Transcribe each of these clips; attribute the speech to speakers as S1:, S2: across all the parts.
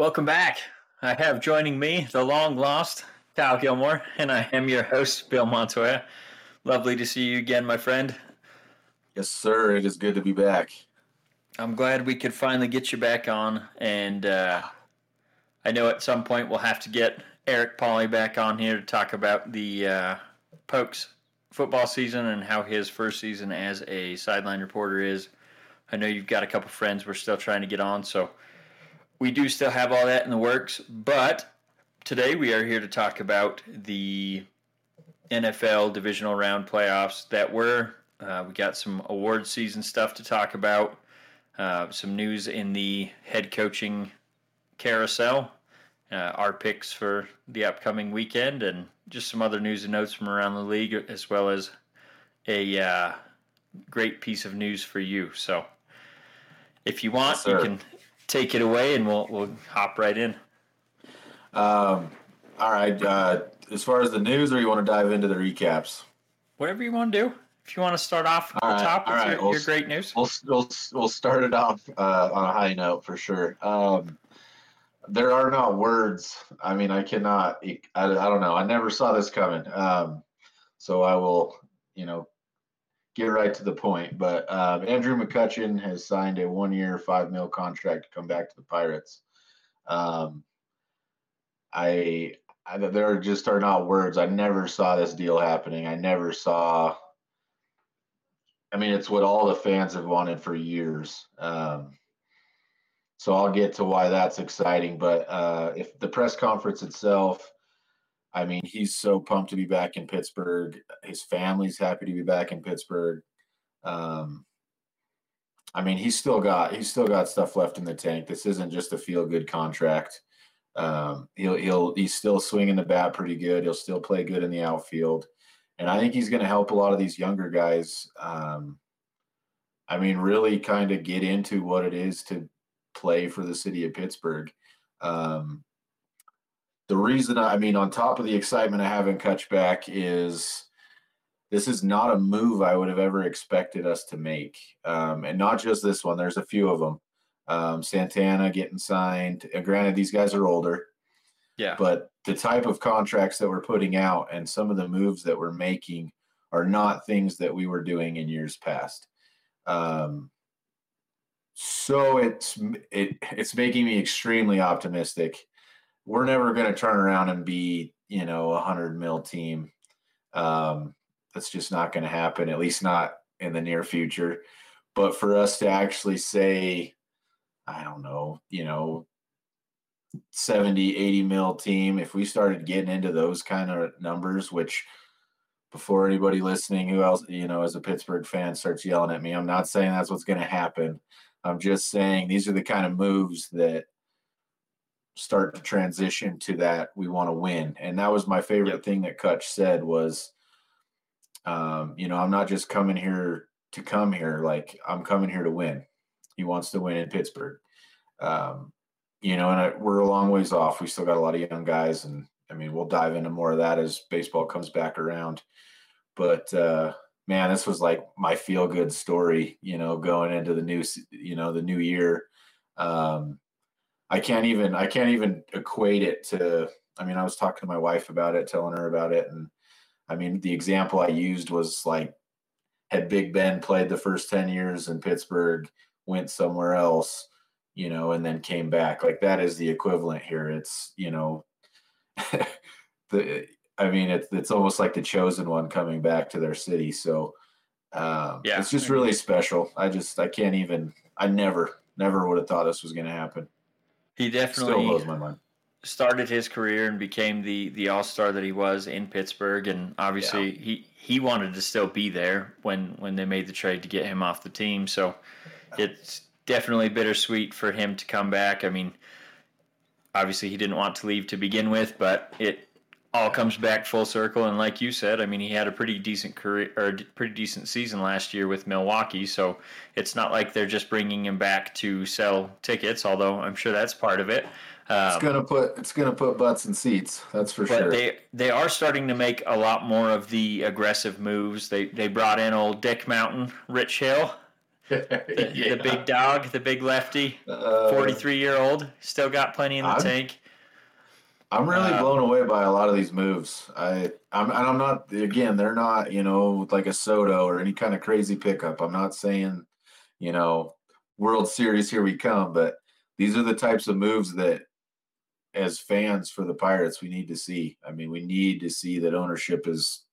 S1: Welcome back. I have joining me the long lost Kyle Gilmore, and I am your host, Bill Montoya. Lovely to see you again, my friend.
S2: Yes, sir. It is good to be back.
S1: I'm glad we could finally get you back on, and uh, I know at some point we'll have to get Eric Polly back on here to talk about the uh, Pokes football season and how his first season as a sideline reporter is. I know you've got a couple friends we're still trying to get on, so we do still have all that in the works. But today we are here to talk about the NFL divisional round playoffs that were. Uh, we got some award season stuff to talk about, uh, some news in the head coaching carousel, uh, our picks for the upcoming weekend, and just some other news and notes from around the league, as well as a uh, great piece of news for you. So, if you want,
S2: Yes,
S1: you can take it away, and we'll we'll hop right in.
S2: Um, all right. Uh, as far as the news, or you want to dive into the recaps?
S1: Whatever you want to do. If you want to start off at
S2: All
S1: the
S2: right,
S1: top with
S2: right,
S1: your,
S2: we'll
S1: your great news.
S2: We'll we'll we'll start it off uh, on a high note for sure. Um, there are not words. I mean, I cannot. I, I don't know. I never saw this coming. Um, so I will, you know, get right to the point. But um, Andrew McCutchen has signed a one-year, five mil contract to come back to the Pirates. Um, I, I there just are not words. I never saw this deal happening. I never saw. I mean, it's what all the fans have wanted for years. Um, so I'll get to why that's exciting. But uh, if the press conference itself, I mean, he's so pumped to be back in Pittsburgh. His family's happy to be back in Pittsburgh. Um, I mean, he's still got he's still got stuff left in the tank. This isn't just a feel good contract. Um, he'll he'll he's still swinging the bat pretty good. He'll still play good in the outfield, and I think he's going to help a lot of these younger guys. Um, I mean, really kind of get into what it is to play for the city of Pittsburgh. Um, the reason I mean, on top of the excitement I have in Kutchback is this is not a move I would have ever expected us to make, um, and not just this one. There's a few of them. Um, Santana getting signed. Granted, these guys are older,
S1: Yeah.
S2: but the type of contracts that we're putting out and some of the moves that we're making are not things that we were doing in years past. Um, so it's it it's making me extremely optimistic. We're never going to turn around and be you know a hundred mil team. Um, that's just not going to happen. At least not in the near future. But for us to actually say, I don't know, you know, 70, 80 mil team, if we started getting into those kind of numbers, which before anybody listening who else, you know, as a Pittsburgh fan starts yelling at me, I'm not saying that's what's going to happen. I'm just saying these are the kind of moves that start to transition to that we want to win. And that was my favorite
S1: Yep.
S2: thing that Kutch said was, um, you know, I'm not just coming here to come here. Like I'm coming here to win. He wants to win in Pittsburgh. Um, you know, and I, we're a long ways off. We still got a lot of young guys, and I mean, we'll dive into more of that as baseball comes back around. But uh, man, this was like my feel good story. You know, going into the new, you know, the new year. Um, I can't even, I can't even equate it to. I mean, I was talking to my wife about it, telling her about it, and I mean, the example I used was like, had Big Ben played the first ten years in Pittsburgh, went somewhere else you know, and then came back. Like that is the equivalent here. It's, you know, the I mean it's it's almost like the chosen one coming back to their city. So um
S1: Yeah.
S2: it's just really special. I just I can't even I never never would have thought this was gonna happen.
S1: He
S2: Still
S1: definitely
S2: blows my mind.
S1: started his career and became the the all star that he was in Pittsburgh, and obviously he he wanted to still be there when when they made the trade to get him off the team. So it's definitely bittersweet for him to come back. I mean, obviously he didn't want to leave to begin with, but it all comes back full circle. And like you said, I mean, he had a pretty decent career or pretty decent season last year with Milwaukee. So it's not like they're just bringing him back to sell tickets, although I'm sure that's part of it.
S2: It's
S1: Um,
S2: gonna put it's gonna put butts in seats. That's for
S1: but
S2: sure.
S1: they they are starting to make a lot more of the aggressive moves. They they brought in old Dick Mountain, Rich Hill, the,
S2: Yeah.
S1: the big dog, the big lefty,
S2: Uh,
S1: 43 year old, still got plenty in the
S2: I'm-
S1: tank.
S2: I'm really
S1: Uh,
S2: blown away by a lot of these moves. I, I'm, and I'm not. Again, they're not, you know, like a Soto or any kind of crazy pickup. I'm not saying, you know, World Series here we come, but these are the types of moves that, as fans for the Pirates, we need to see. I mean, we need to see that ownership is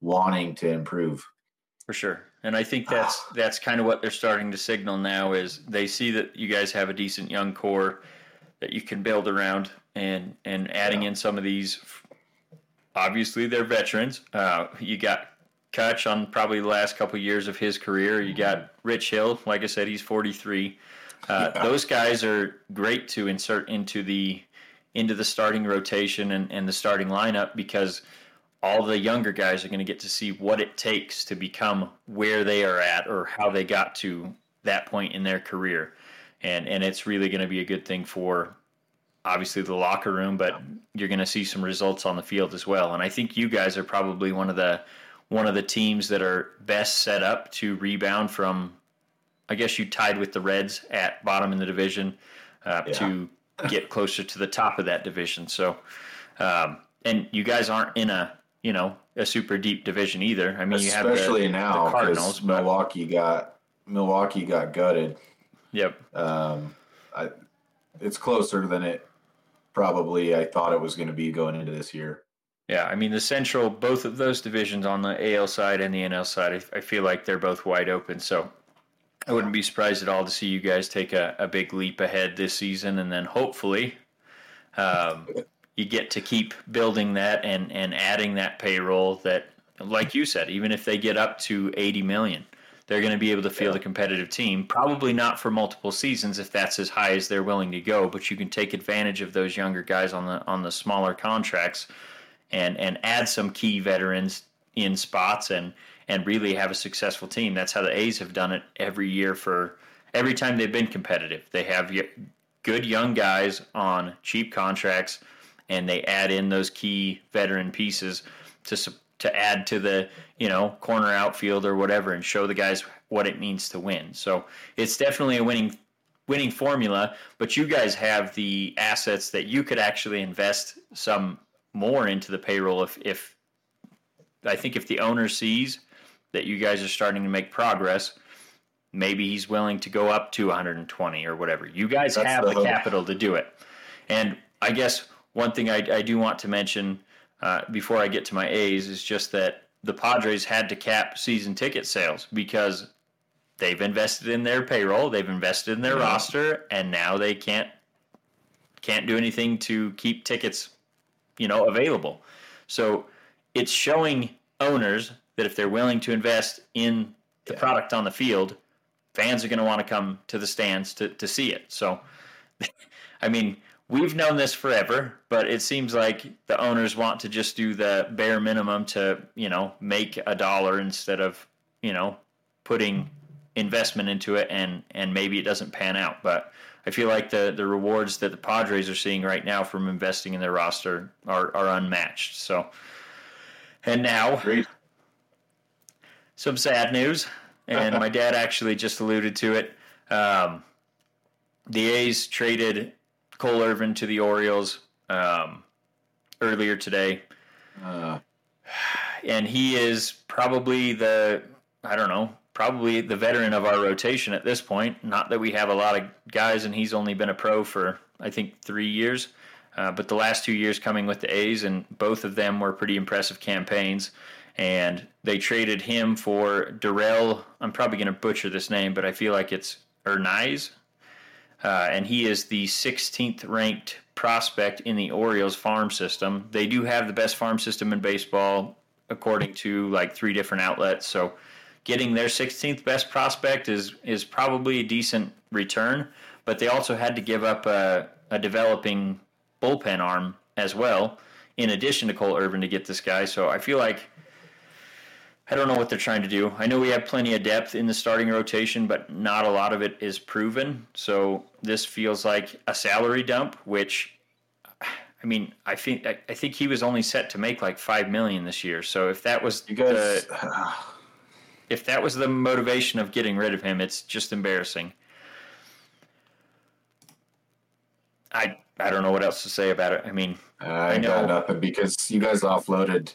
S2: wanting to improve.
S1: For sure. And I think that's that's kind of what they're starting to signal now is they see that you guys have a decent young core that you can build around and and adding
S2: Yeah.
S1: in some of these obviously they're veterans. Uh, you got Kutch on probably the last couple years of his career. You got Rich Hill, like I said, he's 43. Uh,
S2: Yeah.
S1: Those guys are great to insert into the into the starting rotation and, and the starting lineup because all the younger guys are going to get to see what it takes to become where they are at or how they got to that point in their career. And and it's really going to be a good thing for obviously the locker room, but you're going to see some results on the field as well. And I think you guys are probably one of the one of the teams that are best set up to rebound from I guess you tied with the Reds at bottom in the division uh,
S2: Yeah.
S1: to get closer to the top of that division. So um, and you guys aren't in a you know a super deep division either. I mean, you have
S2: Especially
S1: the,
S2: now
S1: the Cardinals, but
S2: Milwaukee got Milwaukee got gutted.
S1: yep,
S2: Um, I, it's closer than it probably I thought it was going to be going into this year.
S1: yeah. I mean, the Central, both of those divisions on the AL side and the NL side, I, I feel like they're both wide open. So I wouldn't be surprised at all to see you guys take a, a big leap ahead this season, and then hopefully. Um, you get to keep building that and, and adding that payroll that, like you said, even if they get up to 80 million, they're going to be able to field
S2: Yeah.
S1: a competitive team. Probably not for multiple seasons if that's as high as they're willing to go, but you can take advantage of those younger guys on the on the smaller contracts and and add some key veterans in spots and and really have a successful team. That's how the A's have done it every year for every time they've been competitive. They have good young guys on cheap contracts and they add in those key veteran pieces to to add to the you know corner outfield or whatever and show the guys what it means to win. So it's definitely a winning winning formula. But you guys have the assets that you could actually invest some more into the payroll if if I think if the owner sees that you guys are starting to make progress. Maybe he's willing to go up to 120 or whatever. You guys
S2: That's
S1: have
S2: the
S1: the capital to do it. And I guess one thing I, I do want to mention uh, before I get to my A's is just that the Padres had to cap season ticket sales because they've invested in their payroll, they've invested in their
S2: Yeah.
S1: roster, and now they can't can't do anything to keep tickets, you know, available. So it's showing owners that if they're willing to invest in the
S2: Yeah.
S1: product on the field, fans are going to want to come to the stands to, to see it. So, I mean, we've known this forever, but it seems like the owners want to just do the bare minimum to, you know, make a dollar instead of, you know, putting investment into it and and maybe it doesn't pan out. But I feel like the the rewards that the Padres are seeing right now from investing in their roster are are unmatched. So, and now
S2: Agreed.
S1: some sad news, and my dad actually just alluded to it. Um, the A's traded Cole Irvin to the Orioles um, earlier today,
S2: Uh,
S1: and he is probably the I don't know, probably the veteran of our rotation at this point. Not that we have a lot of guys, and he's only been a pro for I think three years. Uh, but the last two years coming with the A's, and both of them were pretty impressive campaigns. And they traded him for Darell. I'm probably going to butcher this name, but I feel like it's Ernaiz. Uh, and he is the 16th ranked prospect in the Orioles farm system. They do have the best farm system in baseball, according to like three different outlets. So, getting their 16th best prospect is is probably a decent return. But they also had to give up a, a developing bullpen arm as well, in addition to Cole Irvin to get this guy. So I feel like I don't know what they're trying to do. I know we have plenty of depth in the starting rotation, but not a lot of it is proven. So this feels like a salary dump, which I mean, I think I, I think he was only set to make like five million this year. So if that was
S2: you guys,
S1: the, if that was the motivation of getting rid of him, it's just embarrassing. I I don't know what else to say about it. I mean,
S2: I, I got nothing because you guys offloaded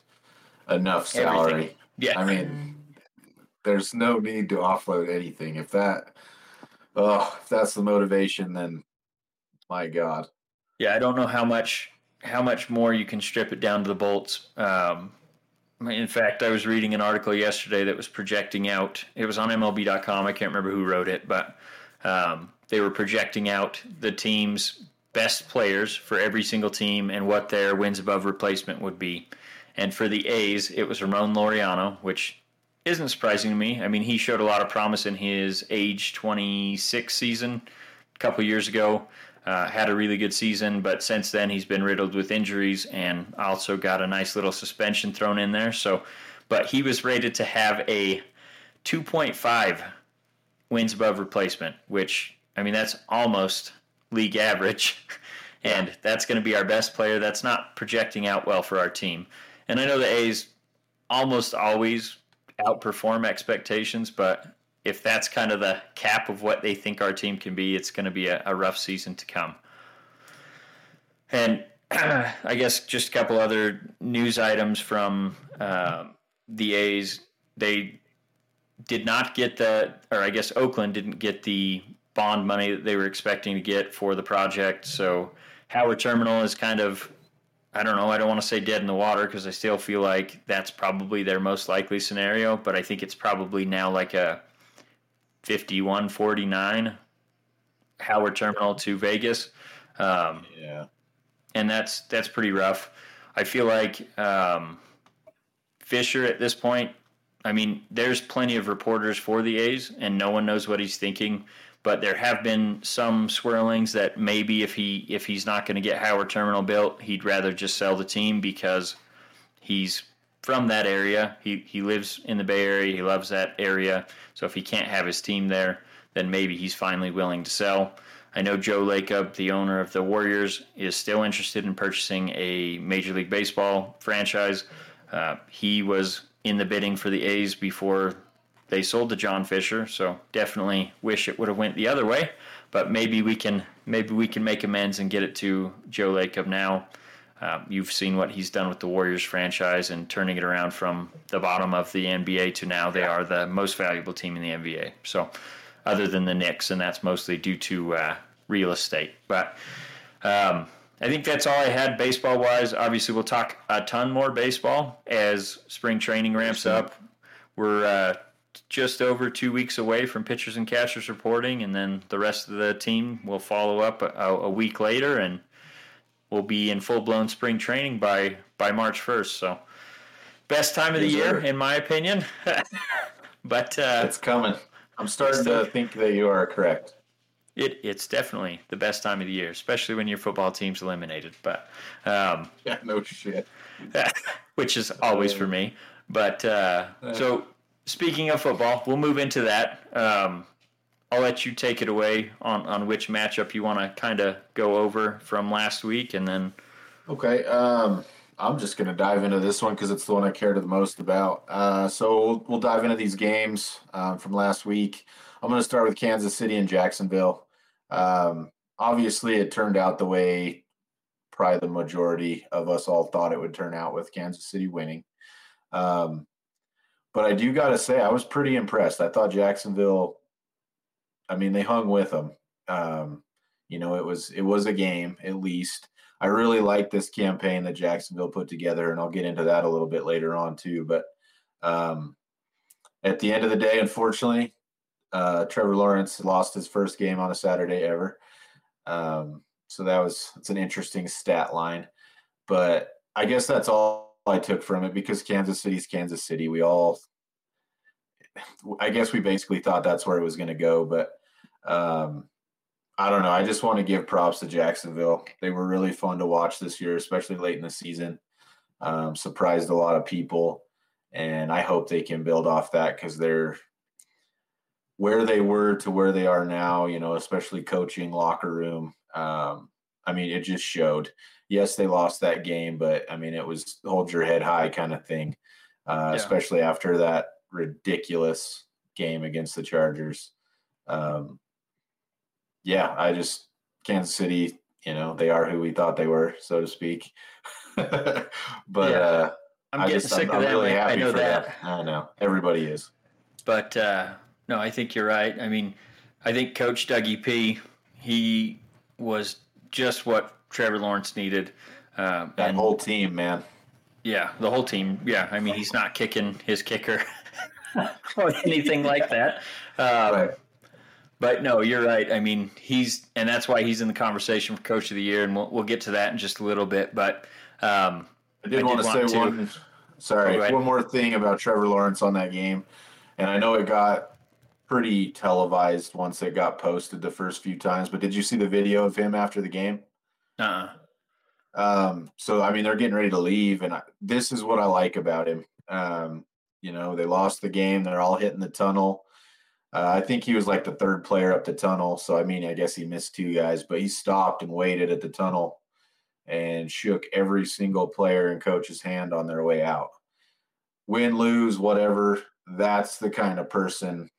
S2: enough salary. Everything.
S1: Yeah,
S2: I mean, there's no need to offload anything. If that, oh, if that's the motivation, then my God.
S1: Yeah, I don't know how much how much more you can strip it down to the bolts. Um, in fact, I was reading an article yesterday that was projecting out. It was on MLB.com. I can't remember who wrote it, but um, they were projecting out the team's best players for every single team and what their wins above replacement would be. And for the A's, it was Ramon Laureano, which isn't surprising to me. I mean, he showed a lot of promise in his age 26 season a couple years ago. Uh, had a really good season, but since then he's been riddled with injuries and also got a nice little suspension thrown in there. So, but he was rated to have a 2.5 wins above replacement, which I mean that's almost league average, and that's going to be our best player. That's not projecting out well for our team. And I know the A's almost always outperform expectations, but if that's kind of the cap of what they think our team can be, it's going to be a, a rough season to come. And I guess just a couple other news items from uh, the A's. They did not get the, or I guess Oakland didn't get the bond money that they were expecting to get for the project. So Howard Terminal is kind of, I don't know, I don't want to say dead in the water because I still feel like that's probably their most likely scenario, but I think it's probably now like a 51 49 Howard Terminal to Vegas.
S2: Um, yeah.
S1: And that's that's pretty rough. I feel like um, Fisher at this point. I mean, there's plenty of reporters for the A's, and no one knows what he's thinking. But there have been some swirlings that maybe if he if he's not going to get Howard Terminal built, he'd rather just sell the team because he's from that area. He he lives in the Bay Area. He loves that area. So if he can't have his team there, then maybe he's finally willing to sell. I know Joe Lacob, the owner of the Warriors, is still interested in purchasing a Major League Baseball franchise. Uh, he was in the bidding for the A's before they sold to John Fisher, so definitely wish it would have went the other way. But maybe we can maybe we can make amends and get it to Joe Lacob now. Uh, you've seen what he's done with the Warriors franchise and turning it around from the bottom of the NBA to now they are the most valuable team in the NBA. So, other than the Knicks, and that's mostly due to uh, real estate. But um, I think that's all I had baseball wise. Obviously, we'll talk a ton more baseball as spring training ramps up. We're uh, just over two weeks away from pitchers and catchers reporting, and then the rest of the team will follow up a, a week later and we'll be in full blown spring training by by March first. So best time of the year, in my opinion. but uh,
S2: it's coming. I'm starting to think that you are correct.
S1: It it's definitely the best time of the year, especially when your football team's eliminated. But um,
S2: yeah, no shit.
S1: which is always for me. But uh, so speaking of football, we'll move into that. Um, I'll let you take it away on, on which matchup you want to kind of go over from last week, and then.
S2: Okay, um, I'm just going to dive into this one because it's the one I cared the most about. Uh, so we'll, we'll, dive into these games um, from last week. I'm going to start with Kansas City and Jacksonville. Um, obviously, it turned out the way probably the majority of us all thought it would turn out with Kansas City winning. Um, but I do got to say, I was pretty impressed. I thought Jacksonville I mean, they hung with them. Um, you know, it was it was a game at least. I really like this campaign that Jacksonville put together, and I'll get into that a little bit later on too. But um, at the end of the day, unfortunately, uh, Trevor Lawrence lost his first game on a Saturday ever. Um, so that was it's an interesting stat line. But I guess that's all I took from it because Kansas City's Kansas City. We all I guess we basically thought that's where it was going to go, but um, I don't know. I just want to give props to Jacksonville. They were really fun to watch this year, especially late in the season. Um, surprised a lot of people, and I hope they can build off that because they're where they were to where they are now. You know, especially coaching, locker room. Um, I mean, it just showed. Yes, they lost that game, but I mean, it was hold your head high kind of thing, uh, yeah. especially after that ridiculous game against the Chargers. Um, yeah, I just Kansas City, you know, they are who we thought they were, so to speak. but yeah. uh,
S1: I'm getting just, sick I'm, of that. Really I know that. that.
S2: I know everybody is.
S1: But uh, no, I think you're right. I mean, I think Coach Dougie P. He was just what Trevor Lawrence needed.
S2: Um, that and, whole team, man.
S1: Yeah, the whole team. Yeah, I mean, he's not kicking his kicker or anything like that. Um, right. But no, you're right. I mean, he's and that's why he's in the conversation for Coach of the Year, and we'll, we'll get to that in just a little bit. But um,
S2: I did, I did want to say to, one. Sorry, oh, one more thing about Trevor Lawrence on that game, and I know it got pretty televised once it got posted the first few times. But did you see the video of him after the game?
S1: Uh. Uh-uh.
S2: Um, so I mean, they're getting ready to leave, and I, this is what I like about him. Um, you know, they lost the game; they're all hitting the tunnel. Uh, I think he was like the third player up the tunnel. So, I mean, I guess he missed two guys, but he stopped and waited at the tunnel and shook every single player and coach's hand on their way out. Win, lose, whatever. That's the kind of person.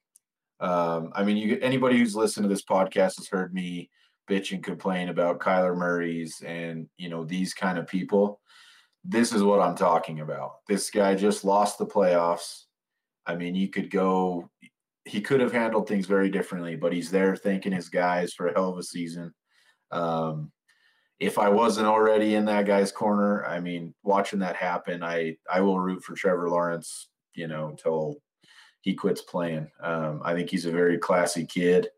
S2: Um, I mean, you anybody who's listened to this podcast has heard me bitch and complain about Kyler Murray's and you know these kind of people. This is what I'm talking about. This guy just lost the playoffs. I mean, you could go he could have handled things very differently, but he's there thanking his guys for a hell of a season. Um, if I wasn't already in that guy's corner, I mean, watching that happen, I I will root for Trevor Lawrence, you know, until he quits playing. Um, I think he's a very classy kid.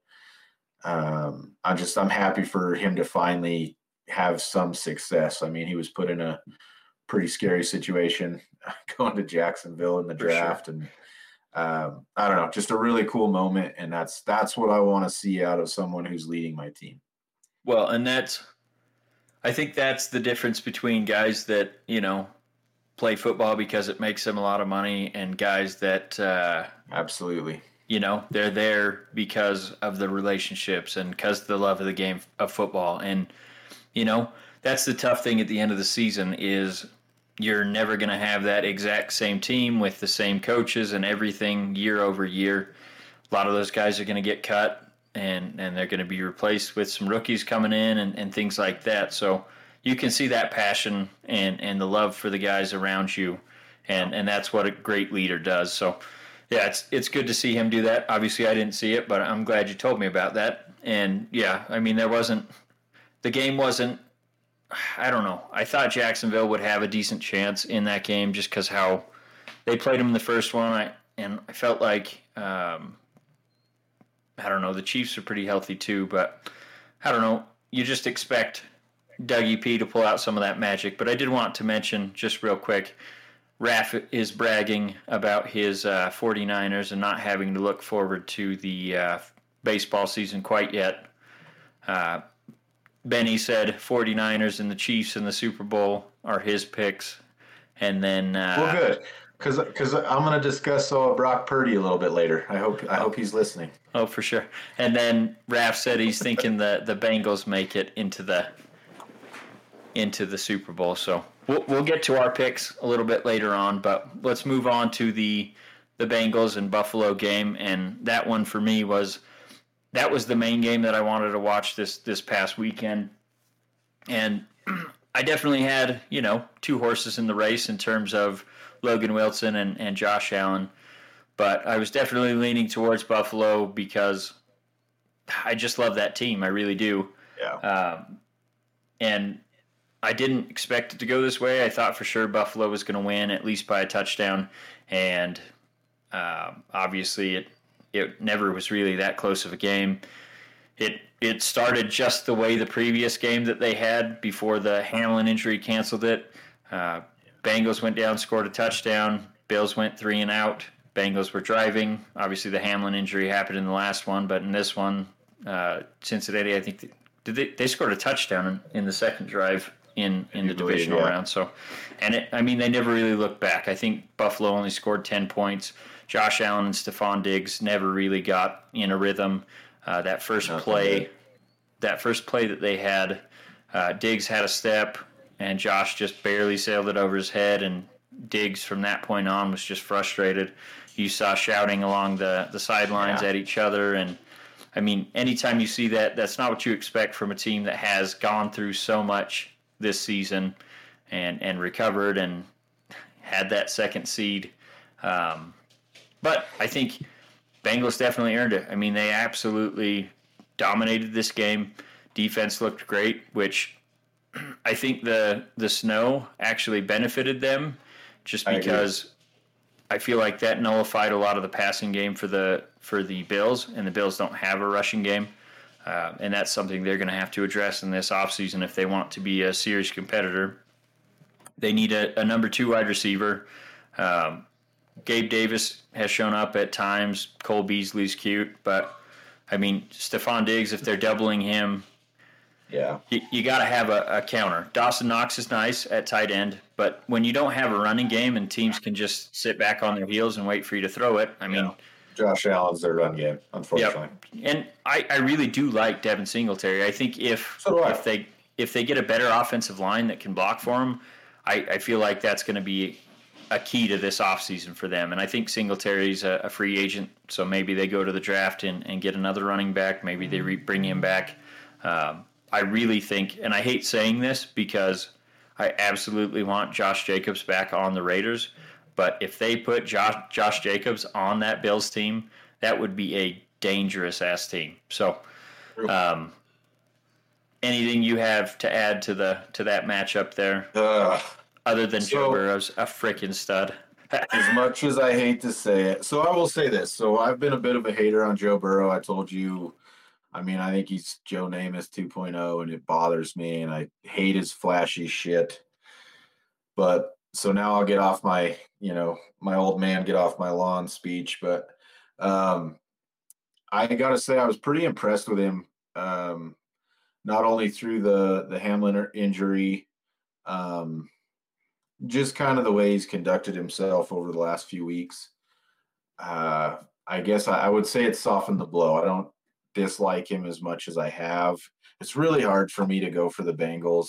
S2: Um, I'm just I'm happy for him to finally have some success. I mean, he was put in a pretty scary situation going to Jacksonville in the draft sure. and um, I don't know, just a really cool moment, and that's that's what I want to see out of someone who's leading my team.
S1: Well, and that's, I think that's the difference between guys that you know play football because it makes them a lot of money, and guys that uh,
S2: absolutely,
S1: you know, they're there because of the relationships and because the love of the game of football, and you know, that's the tough thing at the end of the season is you're never going to have that exact same team with the same coaches and everything year over year. A lot of those guys are going to get cut and, and they're going to be replaced with some rookies coming in and, and things like that. So you can see that passion and, and the love for the guys around you. And, and that's what a great leader does. So, yeah, it's it's good to see him do that. Obviously, I didn't see it, but I'm glad you told me about that. And yeah, I mean, there wasn't the game wasn't I don't know. I thought Jacksonville would have a decent chance in that game just because how they played them in the first one. I, and I felt like um, I don't know. The Chiefs are pretty healthy too, but I don't know. You just expect Dougie P to pull out some of that magic. But I did want to mention just real quick. Raf is bragging about his uh, 49ers and not having to look forward to the uh, baseball season quite yet. Uh, Benny said 49ers and the Chiefs in the Super Bowl are his picks. And then uh,
S2: Well good. Cuz cuz I'm going to discuss uh, Brock Purdy a little bit later. I hope I hope he's listening.
S1: Oh, for sure. And then Raf said he's thinking the the Bengals make it into the into the Super Bowl. So we'll we'll get to our picks a little bit later on, but let's move on to the the Bengals and Buffalo game and that one for me was that was the main game that I wanted to watch this this past weekend, and I definitely had you know two horses in the race in terms of Logan Wilson and, and Josh Allen, but I was definitely leaning towards Buffalo because I just love that team. I really do.
S2: Yeah.
S1: Um, and I didn't expect it to go this way. I thought for sure Buffalo was going to win at least by a touchdown, and um, obviously it it never was really that close of a game. It it started just the way the previous game that they had before the Hamlin injury canceled it. Uh, Bengals went down, scored a touchdown. Bills went three and out. Bengals were driving. Obviously, the Hamlin injury happened in the last one, but in this one, uh, Cincinnati, I think, they, did they, they scored a touchdown in, in the second drive in, in the divisional yeah. round. So, and it, I mean, they never really looked back. I think Buffalo only scored ten points. Josh Allen and Stefon Diggs never really got in a rhythm. Uh, that first Nothing play, good. that first play that they had, uh, Diggs had a step, and Josh just barely sailed it over his head, and Diggs from that point on was just frustrated. you saw shouting along the the sidelines
S2: Yeah.
S1: at each other, and I mean, anytime you see that, that's not what you expect from a team that has gone through so much this season and and recovered and had that second seed. Um, but I think Bengals definitely earned it. I mean, they absolutely dominated this game. Defense looked great, which I think the the snow actually benefited them, just
S2: I
S1: because I feel like that nullified a lot of the passing game for the for the Bills, and the Bills don't have a rushing game. Uh, and that's something they're going to have to address in this offseason if they want to be a serious competitor. They need a, a number two wide receiver. Um, Gabe Davis has shown up at times. Cole Beasley's cute, but I mean, Stefon Diggs, if they're doubling him,
S2: Yeah.
S1: you, you got to have a, a counter. Dawson Knox is nice at tight end, but when you don't have a running game and teams can just sit back on their heels and wait for you to throw it, I mean,
S2: Yeah. Josh Allen's their run game, unfortunately.
S1: and I, I really do like Devin Singletary. I think if
S2: So I.
S1: if they if they get a better offensive line that can block for him, I, I feel like that's going to be a key to this offseason for them. And I think Singletary's a, a free agent, so maybe they go to the draft and, and get another running back. Maybe they re- bring him back. Um, I really think, and I hate saying this because I absolutely want Josh Jacobs back on the Raiders. But if they put Josh, Josh Jacobs on that Bills team, that would be a dangerous ass team. So, um, anything you have to add to the to that matchup there,
S2: Ugh.
S1: other than Joe
S2: So-
S1: Burrow's a freaking stud?
S2: as much as I hate to say it. So I will say this. So I've been a bit of a hater on Joe Burrow. I told you, I mean, I think he's Joe Namath 2.0 and it bothers me and I hate his flashy shit. But so now I'll get off my, you know, my old man get off my lawn speech, but um I got to say I was pretty impressed with him um not only through the the Hamlin injury um just kind of the way he's conducted himself over the last few weeks. Uh, I guess I, I would say it softened the blow. I don't dislike him as much as I have. It's really hard for me to go for the Bengals.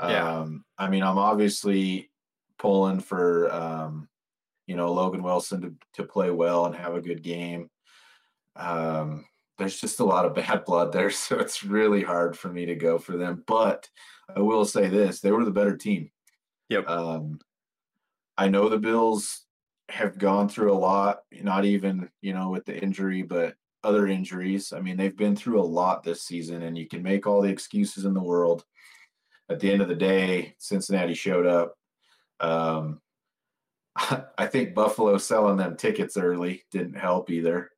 S1: Yeah.
S2: Um, I mean, I'm obviously pulling for um, you know Logan Wilson to to play well and have a good game. Um, there's just a lot of bad blood there, so it's really hard for me to go for them. But I will say this: they were the better team.
S1: Yep.
S2: Um, I know the Bills have gone through a lot, not even, you know, with the injury, but other injuries. I mean, they've been through a lot this season, and you can make all the excuses in the world. At the end of the day, Cincinnati showed up. Um, I think Buffalo selling them tickets early didn't help either.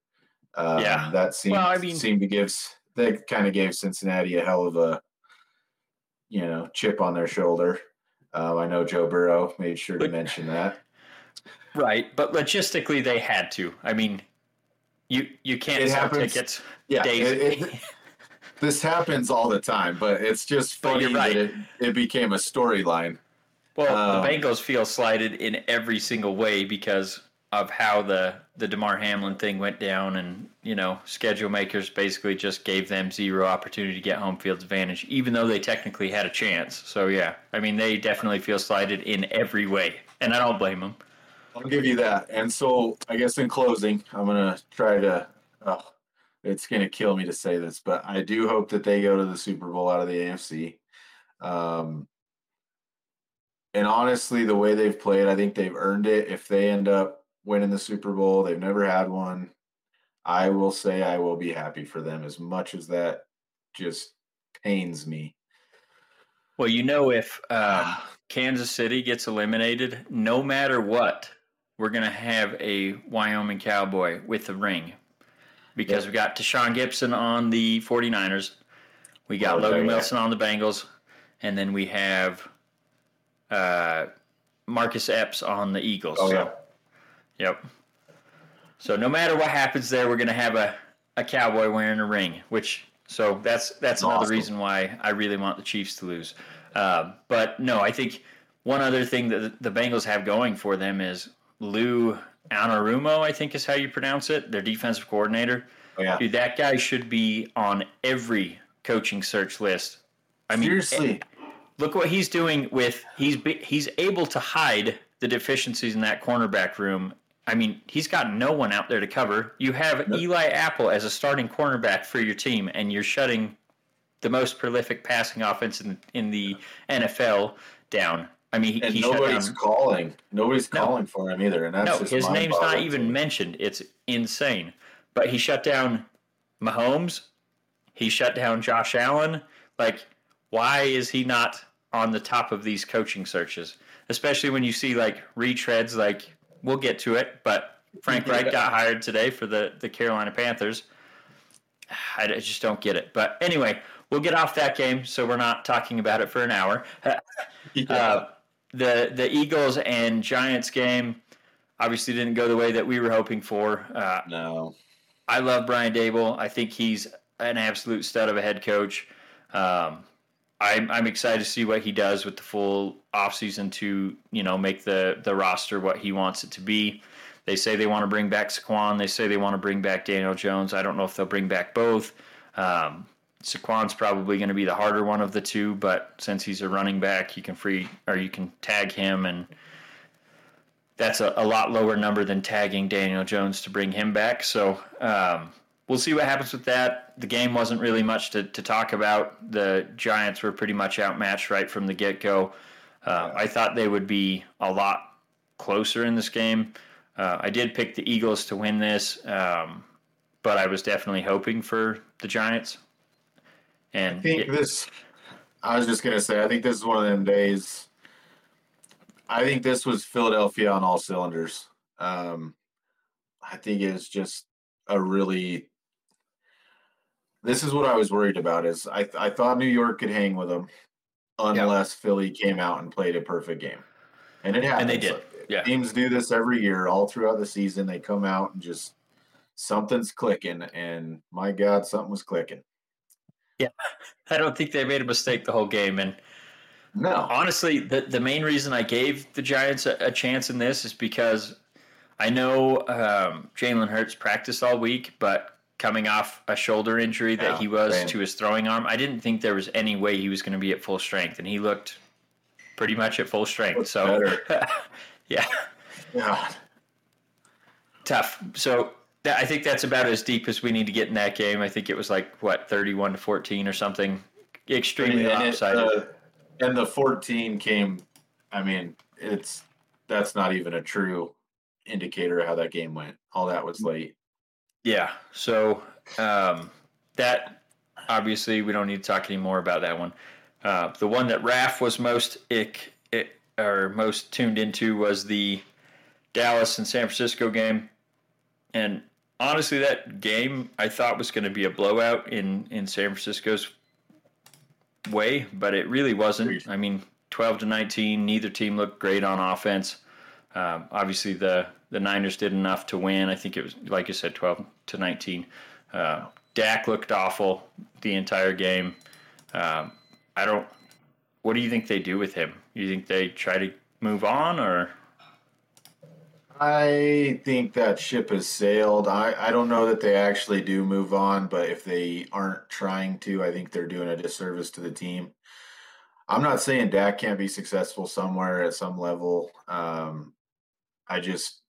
S2: Um,
S1: Yeah.
S2: that seemed
S1: Well, I mean-
S2: seemed to give that kind of gave Cincinnati a hell of a you know chip on their shoulder. Um, I know Joe Burrow made sure to mention that.
S1: Right, but logistically they had to. I mean, you you can't
S2: It
S1: sell
S2: happens.
S1: tickets.
S2: Yeah,
S1: days.
S2: it- it- this happens all the time, but it's just funny
S1: right.
S2: that it, it became a storyline.
S1: Well,
S2: Um,
S1: the Bengals feel slighted in every single way because of how the the Damar Hamlin thing went down, and you know, schedule makers basically just gave them zero opportunity to get home field advantage, even though they technically had a chance. So yeah, I mean, they definitely feel slighted in every way, and I don't blame them.
S2: I'll give you that. And so, I guess in closing, I'm gonna try to. Oh, it's gonna kill me to say this, but I do hope that they go to the Super Bowl out of the AFC. Um, and honestly, the way they've played, I think they've earned it. If they end up winning the Super Bowl, they've never had one. I will say I will be happy for them as much as that just pains me.
S1: Well, you know, if um, Kansas City gets eliminated, no matter what, we're going to have a Wyoming Cowboy with the ring because we got Deshaun Gibson on the 49ers, we got
S2: Oh,
S1: Logan
S2: yeah.
S1: Wilson on the Bengals, and then we have uh, Marcus Epps on the Eagles.
S2: Oh
S1: So,
S2: yeah,
S1: Yep. So no matter what happens there, we're going to have a, a cowboy wearing a ring, which so that's that's another reason why I really want the Chiefs to lose. Um, but no, I think one other thing that the Bengals have going for them is Lou Anarumo, I think is how you pronounce it, their defensive coordinator.
S2: oh yeah.
S1: Dude, that guy should be on every coaching search list. I mean,
S2: Seriously,
S1: look what he's doing with he's he's able to hide the deficiencies in that cornerback room. I mean, he's got no one out there to cover. You have nope. Eli Apple as a starting cornerback for your team, and you're shutting the most prolific passing offense in, in the NFL down. I mean,
S2: and he nobody's calling. Nobody's no. calling for him either, and that's
S1: no. his name's not even mentioned. It's insane. But he shut down Mahomes. He shut down Josh Allen. Like, why is he not on the top of these coaching searches? Especially when you see like retreads. Like, we'll get to it, but Frank Reich got hired today for the the Carolina Panthers. I just don't get it. But anyway, we'll get off that game, so we're not talking about it for an hour. yeah. uh, the the Eagles and Giants game obviously didn't go the way that we were hoping for.
S2: Uh, no,
S1: I love Brian Daboll. I think he's an absolute stud of a head coach. Um, I'm, I'm excited to see what he does with the full offseason to you know make the the roster what he wants it to be. They say they want to bring back Saquon. They say they want to bring back Daniel Jones. I don't know if they'll bring back both. Um, Saquon's probably going to be the harder one of the two, but since he's a running back, you can free or you can tag him, and that's a, a lot lower number than tagging Daniel Jones to bring him back. So um, we'll see what happens with that. The game wasn't really much to, to talk about. The Giants were pretty much outmatched right from the get go. Uh, I thought they would be a lot closer in this game. Uh, I did pick the Eagles to win this, um, but I was definitely hoping for the Giants. And
S2: I think it, this. I was just gonna say, I think this is one of them days. I think this was Philadelphia on all cylinders. Um, I think it's just a really. This is what I was worried about. Is I I thought New York could hang with them, unless Philly came out and played a perfect game, and it happened.
S1: And they did. yeah,
S2: teams do this every year, all throughout the season. They come out and just something's clicking, and my God, something was clicking.
S1: Yeah, I don't think they made a mistake the whole game. And
S2: no,
S1: honestly, the the main reason I gave the Giants a, a chance in this is because I know um, Jalen Hurts practiced all week, but coming off a shoulder injury that yeah, he was to his throwing arm, I didn't think there was any way he was going to be at full strength, and he looked pretty much at full strength. So, yeah,
S2: yeah,
S1: tough. So I think that's about as deep as we need to get in that game. I think it was like what thirty-one to fourteen or something, extremely and lopsided.
S2: It, uh, and the fourteen came. I mean, it's that's not even a true indicator of how that game went. All that was late.
S1: Yeah. So um, that obviously we don't need to talk anymore about that one. Uh, the one that Raf was most ick, ick, or most tuned into was the Dallas and San Francisco game, and honestly, that game I thought was going to be a blowout in in San Francisco's way, but it really wasn't. I mean, twelve to nineteen. Neither team looked great on offense. Um, obviously, the the Niners did enough to win. I think it was like you said, twelve to nineteen. Uh, Dak looked awful the entire game. Um, I don't. What do you think they do with him? You think they try to move on, or
S2: I think that ship has sailed. I, I don't know that they actually do move on, but if they aren't trying to, I think they're doing a disservice to the team. I'm not saying Dak can't be successful somewhere at some level. Um, I just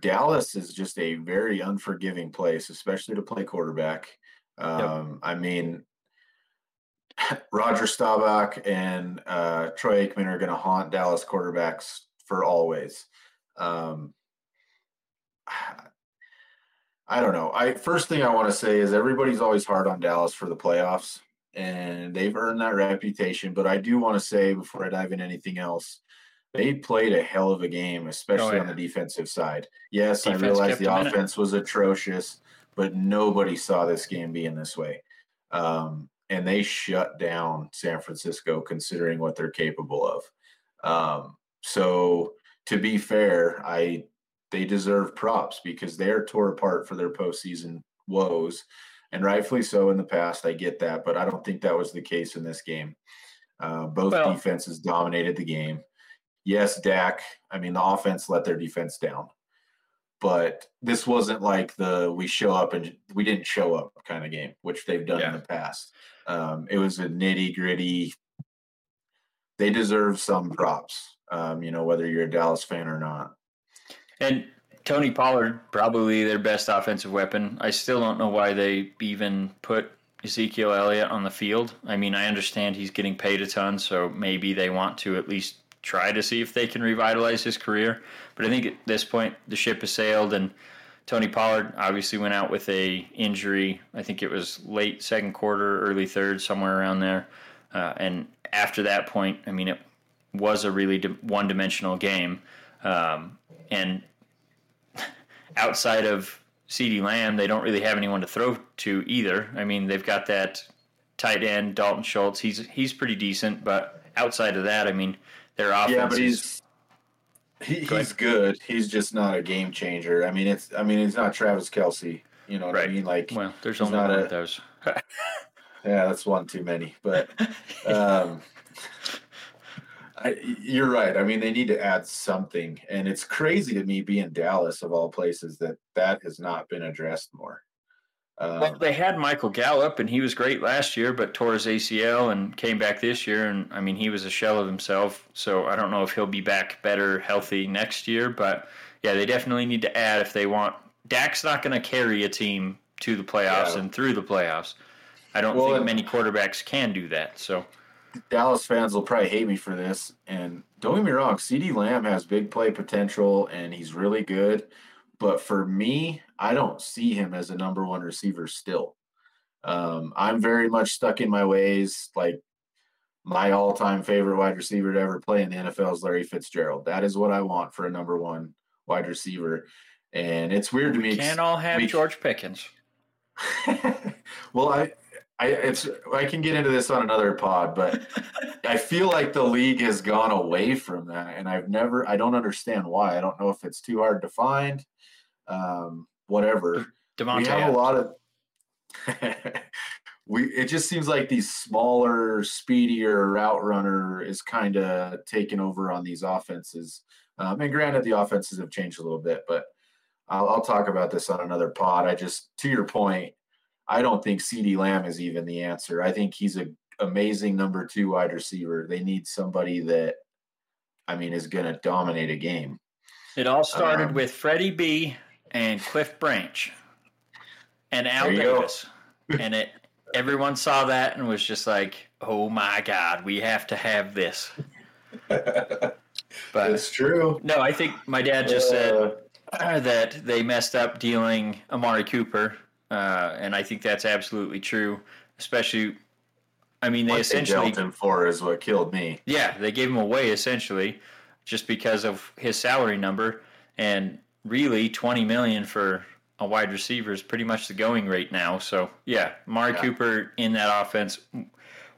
S2: Dallas is just a very unforgiving place, especially to play quarterback. Um, yep. I mean, Roger Staubach and uh, Troy Aikman are going to haunt Dallas quarterbacks for always. Um, I don't know. I first thing I want to say is everybody's always hard on Dallas for the playoffs, and they've earned that reputation. But I do want to say before I dive in anything else, they played a hell of a game, especially oh, yeah. on the defensive side. Yes, Defense I realize the offense was atrocious, but nobody saw this game being this way. Um, and they shut down San Francisco, considering what they're capable of. Um, so to be fair, I they deserve props because they're tore apart for their postseason woes, and rightfully so in the past. I get that, but I don't think that was the case in this game. Uh, both well, defenses dominated the game. Yes, Dak. I mean, the offense let their defense down, but this wasn't like the we show up and we didn't show up kind of game, which they've done yeah. in the past. Um, it was a nitty gritty. They deserve some props um, you know, whether you're a Dallas fan or not.
S1: And Tony Pollard, probably their best offensive weapon. I still don't know why they even put Ezekiel Elliott on the field. I mean, I understand he's getting paid a ton, so maybe they want to at least try to see if they can revitalize his career. But I think at this point, the ship has sailed, and Tony Pollard obviously went out with a injury. I think it was late second quarter, early third, somewhere around there. Uh, and after that point, I mean, it was a really one dimensional game. Um, and outside of CeeDee Lamb, they don't really have anyone to throw to either. I mean, they've got that tight end Dalton Schultz. He's he's pretty decent, but outside of that, I mean, their offense.
S2: Yeah, but he's he, he's good. He's just not a game changer. I mean, it's I mean, he's not Travis Kelce. You know what right. I mean? Like,
S1: well, there's only one a, of those.
S2: yeah, that's one too many. But um, I, you're right. I mean, they need to add something, and it's crazy to me, being Dallas of all places, that that has not been addressed more.
S1: Um, well, they had Michael Gallup, and he was great last year, but tore his ACL and came back this year. And I mean, he was a shell of himself. So I don't know if he'll be back better, healthy next year. But yeah, they definitely need to add if they want. Dak's not going to carry a team to the playoffs yeah. and through the playoffs. I don't well, think many quarterbacks can do that. So
S2: Dallas fans will probably hate me for this. And don't get me wrong, CeeDee Lamb has big play potential and he's really good. But for me, I don't see him as a number one receiver still. Um, I'm very much stuck in my ways. Like my all-time favorite wide receiver to ever play in the NFL is Larry Fitzgerald. That is what I want for a number one wide receiver. And it's weird to
S1: we
S2: me.
S1: Can't all have we, George Pickens.
S2: well, I, I, it's I can get into this on another pod, but I feel like the league has gone away from that, and I've never, I don't understand why. I don't know if it's too hard to find um, whatever. We have a lot of. we it just seems like these smaller, speedier route runner is kind of taking over on these offenses. Um, and granted, the offenses have changed a little bit, but I'll, I'll talk about this on another pod. I just, to your point, I don't think CeeDee Lamb is even the answer. I think he's a amazing number two wide receiver. They need somebody that, I mean, is going to dominate a game.
S1: It all started um, with Freddie B and Cliff Branch and Al Davis. and it everyone saw that and was just like, "Oh my god, we have to have this."
S2: But it's true.
S1: No, I think my dad just said uh, that they messed up dealing Amari Cooper, uh, and I think that's absolutely true. Especially, I mean, they what essentially
S2: they him for is what killed me.
S1: Yeah, they gave him away essentially just because of his salary number, and really 20 million for a wide receiver is pretty much the going rate now. So yeah, Mari yeah. Cooper in that offense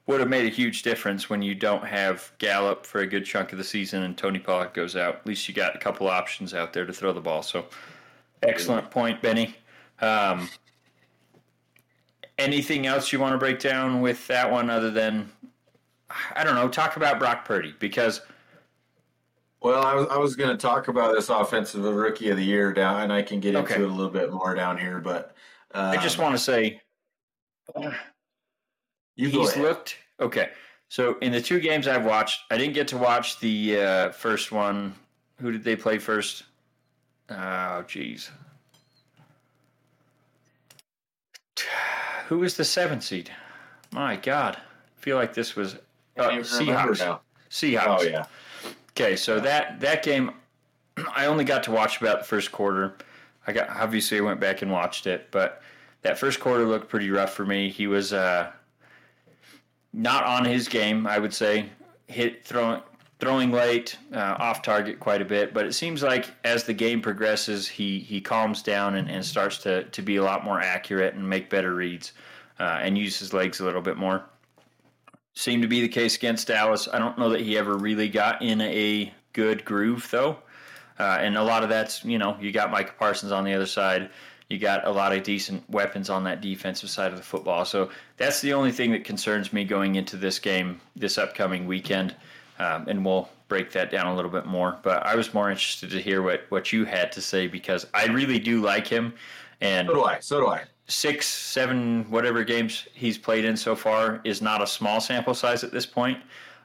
S1: would have made a huge difference when you don't have Gallup for a good chunk of the season and Tony Pollard goes out. At least you got a couple options out there to throw the ball. So excellent point, Benny. Um, anything else you want to break down with that one other than I don't know, talk about Brock Purdy because –
S2: well, I was I was going to talk about this offensive rookie of the year down, and I can get okay. into it a little bit more down here. But
S1: um, I just want to say, he's looked okay. So in the two games I've watched, I didn't get to watch the uh, first one. Who did they play first? Oh, jeez. Who was the seventh seed? My God, I feel like this was uh, Seahawks. Seahawks.
S2: Oh yeah.
S1: Okay, so that that game, I only got to watch about the first quarter. I got obviously I went back and watched it, but that first quarter looked pretty rough for me. He was uh, not on his game, I would say. Hit throwing throwing late, uh, off target quite a bit, but it seems like as the game progresses, he he calms down and, and starts to to be a lot more accurate and make better reads, uh, and use his legs a little bit more seemed to be the case against Dallas. I don't know that he ever really got in a good groove though. Uh, and a lot of that's, you know, you got Micah Parsons on the other side. You got a lot of decent weapons on that defensive side of the football. So that's the only thing that concerns me going into this game this upcoming weekend. Um, and we'll break that down a little bit more. But I was more interested to hear what, what you had to say because I really do like him. And
S2: so do I. So do I
S1: six, seven, whatever games he's played in so far is not a small sample size at this point.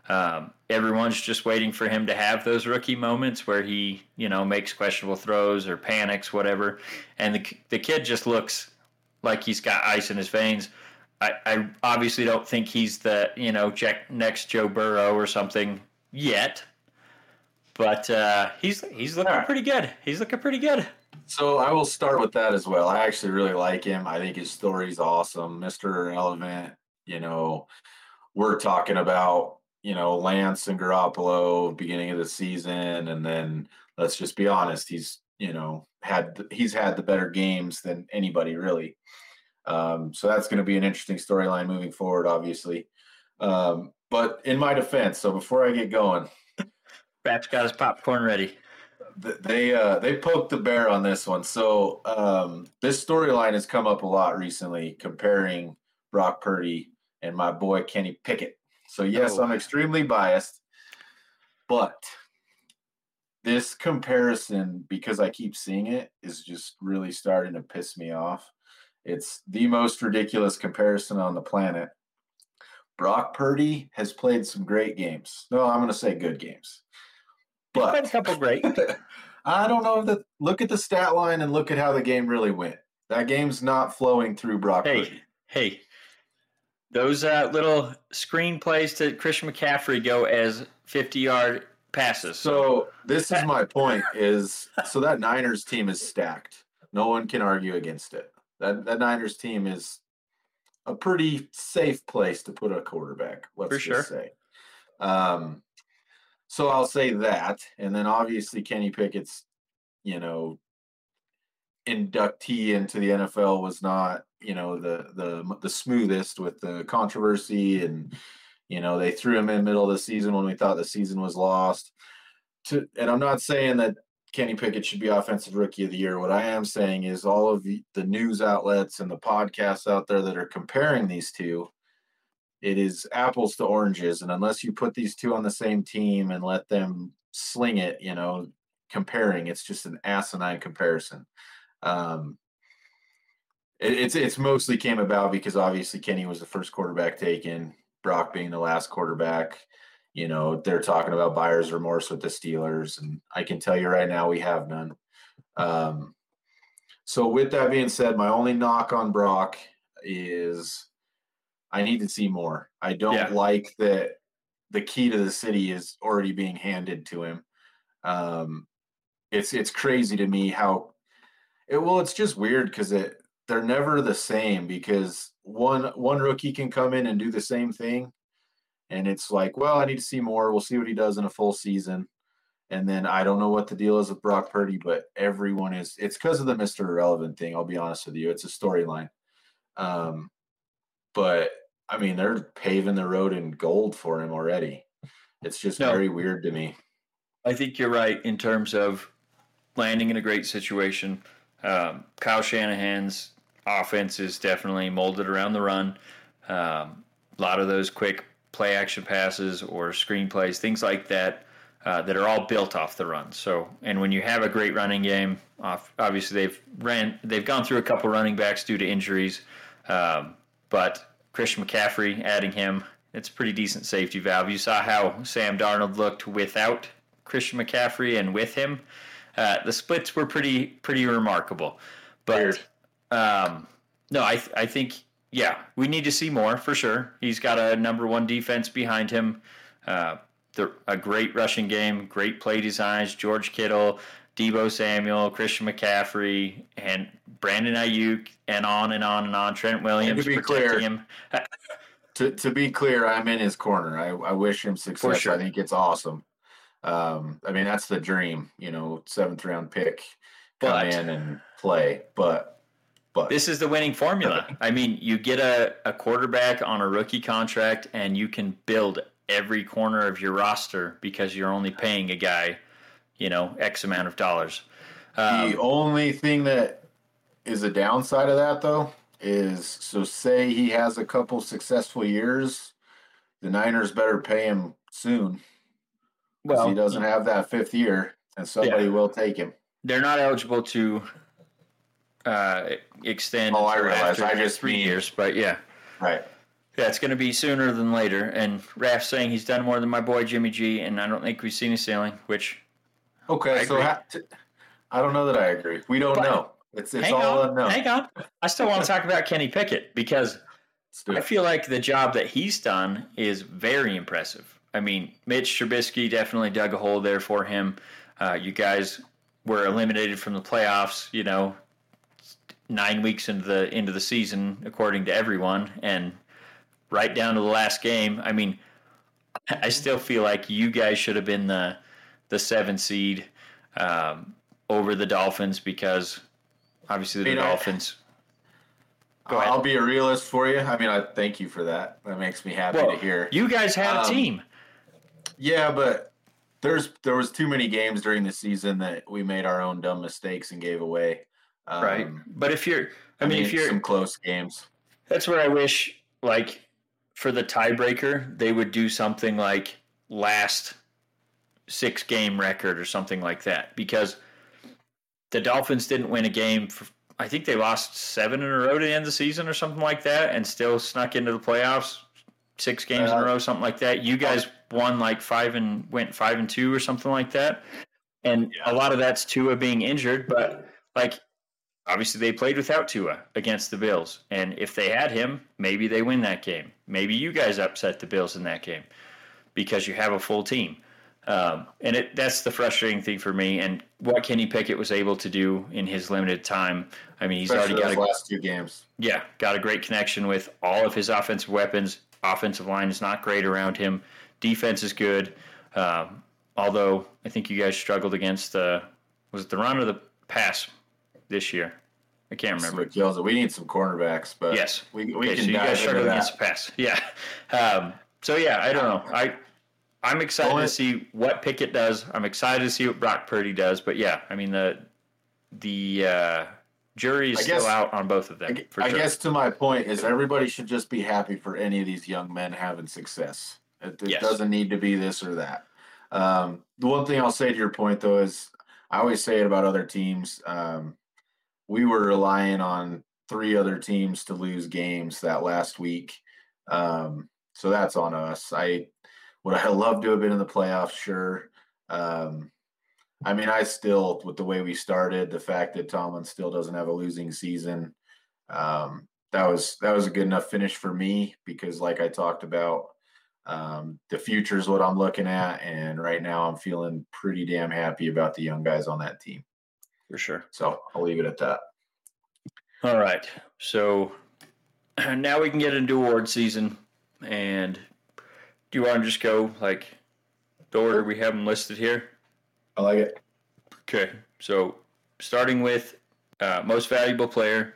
S1: Um, everyone's just waiting for him to have those rookie moments where he, you know, makes questionable throws or panics, whatever. And the the kid just looks like he's got ice in his veins. I, I obviously don't think he's the you know Jack, next Joe Burrow or something yet, but uh, he's he's looking right. pretty good. He's looking pretty good.
S2: So I will start with that as well. I actually really like him. I think his story's awesome, Mister Relevant. You know, we're talking about you know Lance and Garoppolo beginning of the season, and then let's just be honest, he's you know had he's had the better games than anybody really. Um, so that's going to be an interesting storyline moving forward, obviously. Um, but in my defense, so before I get going,
S1: Batch got his popcorn ready.
S2: They uh, they poked the bear on this one. So um, this storyline has come up a lot recently, comparing Brock Purdy and my boy Kenny Pickett. So yes, oh. I'm extremely biased, but this comparison, because I keep seeing it, is just really starting to piss me off. It's the most ridiculous comparison on the planet. Brock Purdy has played some great games. No, I'm going to say good games.
S1: But a couple great.
S2: I don't know if that. Look at the stat line and look at how the game really went. That game's not flowing through Brock
S1: hey,
S2: Purdy.
S1: Hey, those uh, little screen plays to Christian McCaffrey go as 50 yard passes.
S2: So this is my point: is so that Niners team is stacked. No one can argue against it. That that Niners team is a pretty safe place to put a quarterback. Let's For just sure. say. Um, so I'll say that, and then obviously Kenny Pickett's, you know, inductee into the NFL was not, you know, the the the smoothest with the controversy, and you know they threw him in middle of the season when we thought the season was lost. To and I'm not saying that Kenny Pickett should be offensive rookie of the year. What I am saying is all of the, the news outlets and the podcasts out there that are comparing these two it is apples to oranges and unless you put these two on the same team and let them sling it you know comparing it's just an asinine comparison. Um, it, it's it's mostly came about because obviously kenny was the first quarterback taken brock being the last quarterback. You know they're talking about buyer's remorse with the steelers and i can tell you right now we have none. Um, so with that being said my only knock on brock is I need to see more. I don't yeah. like that the key to the city is already being handed to him. Um, it's it's crazy to me how it well it's just weird because it they're never the same because one one rookie can come in and do the same thing and it's like well i need to see more we'll see what he does in a full season and then i don't know what the deal is with brock purdy but everyone is it's because of the mr irrelevant thing i'll be honest with you it's a storyline um, but I mean, they're paving the road in gold for him already. It's just no, very weird to me.
S1: I think you're right in terms of landing in a great situation. Um, Kyle Shanahan's offense is definitely molded around the run. Um, a lot of those quick play action passes or screen plays, things like that, uh, that are all built off the run. So, and when you have a great running game, obviously they've ran, they've gone through a couple running backs due to injuries, um, but Christian McCaffrey, adding him, it's a pretty decent safety valve. You saw how Sam Darnold looked without Christian McCaffrey and with him. Uh, the splits were pretty pretty remarkable, but um, no, I I think yeah we need to see more for sure. He's got a number one defense behind him. Uh, the, a great rushing game, great play designs. George Kittle, Deebo Samuel, Christian McCaffrey, and Brandon Aiyuk, and on and on and on. Trent Williams
S2: to be clear, him. to, to be clear, I'm in his corner. I, I wish him success. Sure. I think it's awesome. Um, I mean, that's the dream, you know, seventh round pick, come but, in and play. But but
S1: this is the winning formula. I mean, you get a, a quarterback on a rookie contract, and you can build every corner of your roster because you're only paying a guy, you know, X amount of dollars.
S2: Um, the only thing that is a downside of that though is so say he has a couple successful years, the Niners better pay him soon. Well, he doesn't have that fifth year, and somebody yeah. will take him.
S1: They're not eligible to uh, extend.
S2: Oh, I realize. I just
S1: three mean, years, but yeah,
S2: right.
S1: Yeah, it's going to be sooner than later. And Raf saying he's done more than my boy Jimmy G, and I don't think we've seen a ceiling. Which
S2: okay, I so ha- t- I don't know that I agree. We don't but, know. It's it's all
S1: on,
S2: unknown.
S1: Hang on, I still want to talk about Kenny Pickett because I feel like the job that he's done is very impressive. I mean, Mitch Trubisky definitely dug a hole there for him. Uh, you guys were eliminated from the playoffs. You know, nine weeks into the into the season, according to everyone, and right down to the last game. I mean, I still feel like you guys should have been the the seven seed um, over the Dolphins because obviously the Dolphins. Go ahead.
S2: I'll be a realist for you. I mean, I thank you for that. That makes me happy well, to hear.
S1: You guys had um, a team.
S2: Yeah, but there's there was too many games during the season that we made our own dumb mistakes and gave away.
S1: Um, right. But if you're, I, I mean, mean, if you're
S2: some close games,
S1: that's where I wish like for the tiebreaker, they would do something like last six game record or something like that because the Dolphins didn't win a game. For, I think they lost seven in a row to the end of the season or something like that, and still snuck into the playoffs six games uh, in a row, something like that. You guys won like five and went five and two or something like that, and yeah. a lot of that's Tua being injured, but like obviously they played without Tua against the Bills. And if they had him, maybe they win that game. Maybe you guys upset the Bills in that game because you have a full team. Um, and it, that's the frustrating thing for me. And what Kenny Pickett was able to do in his limited time. I mean, he's Especially already got
S2: a, last two games.
S1: Yeah, got a great connection with all of his offensive weapons. Offensive line is not great around him. Defense is good. Um, although I think you guys struggled against the was it the run or the pass this year. I can't remember.
S2: Kills it. We need some cornerbacks, but
S1: yes,
S2: we, we okay,
S1: can. So you guys struggle against the pass. Yeah. Um, so yeah, I don't know. I I'm excited to see what Pickett does. I'm excited to see what Brock Purdy does. But yeah, I mean the the uh, jury is still out on both of them.
S2: I, I guess to my point is everybody should just be happy for any of these young men having success. It, it yes. doesn't need to be this or that. Um, the one thing I'll say to your point though is I always say it about other teams. Um, we were relying on three other teams to lose games that last week. Um, so that's on us. I would I love to have been in the playoffs, sure. Um, I mean, I still, with the way we started, the fact that Tomlin still doesn't have a losing season, um, that was that was a good enough finish for me because, like I talked about, um, the future is what I'm looking at, and right now I'm feeling pretty damn happy about the young guys on that team
S1: for sure.
S2: So I'll leave it at that.
S1: All right. So now we can get into award season. And do you want to just go like the order we have them listed here?
S2: I like it.
S1: Okay. So starting with uh, most valuable player,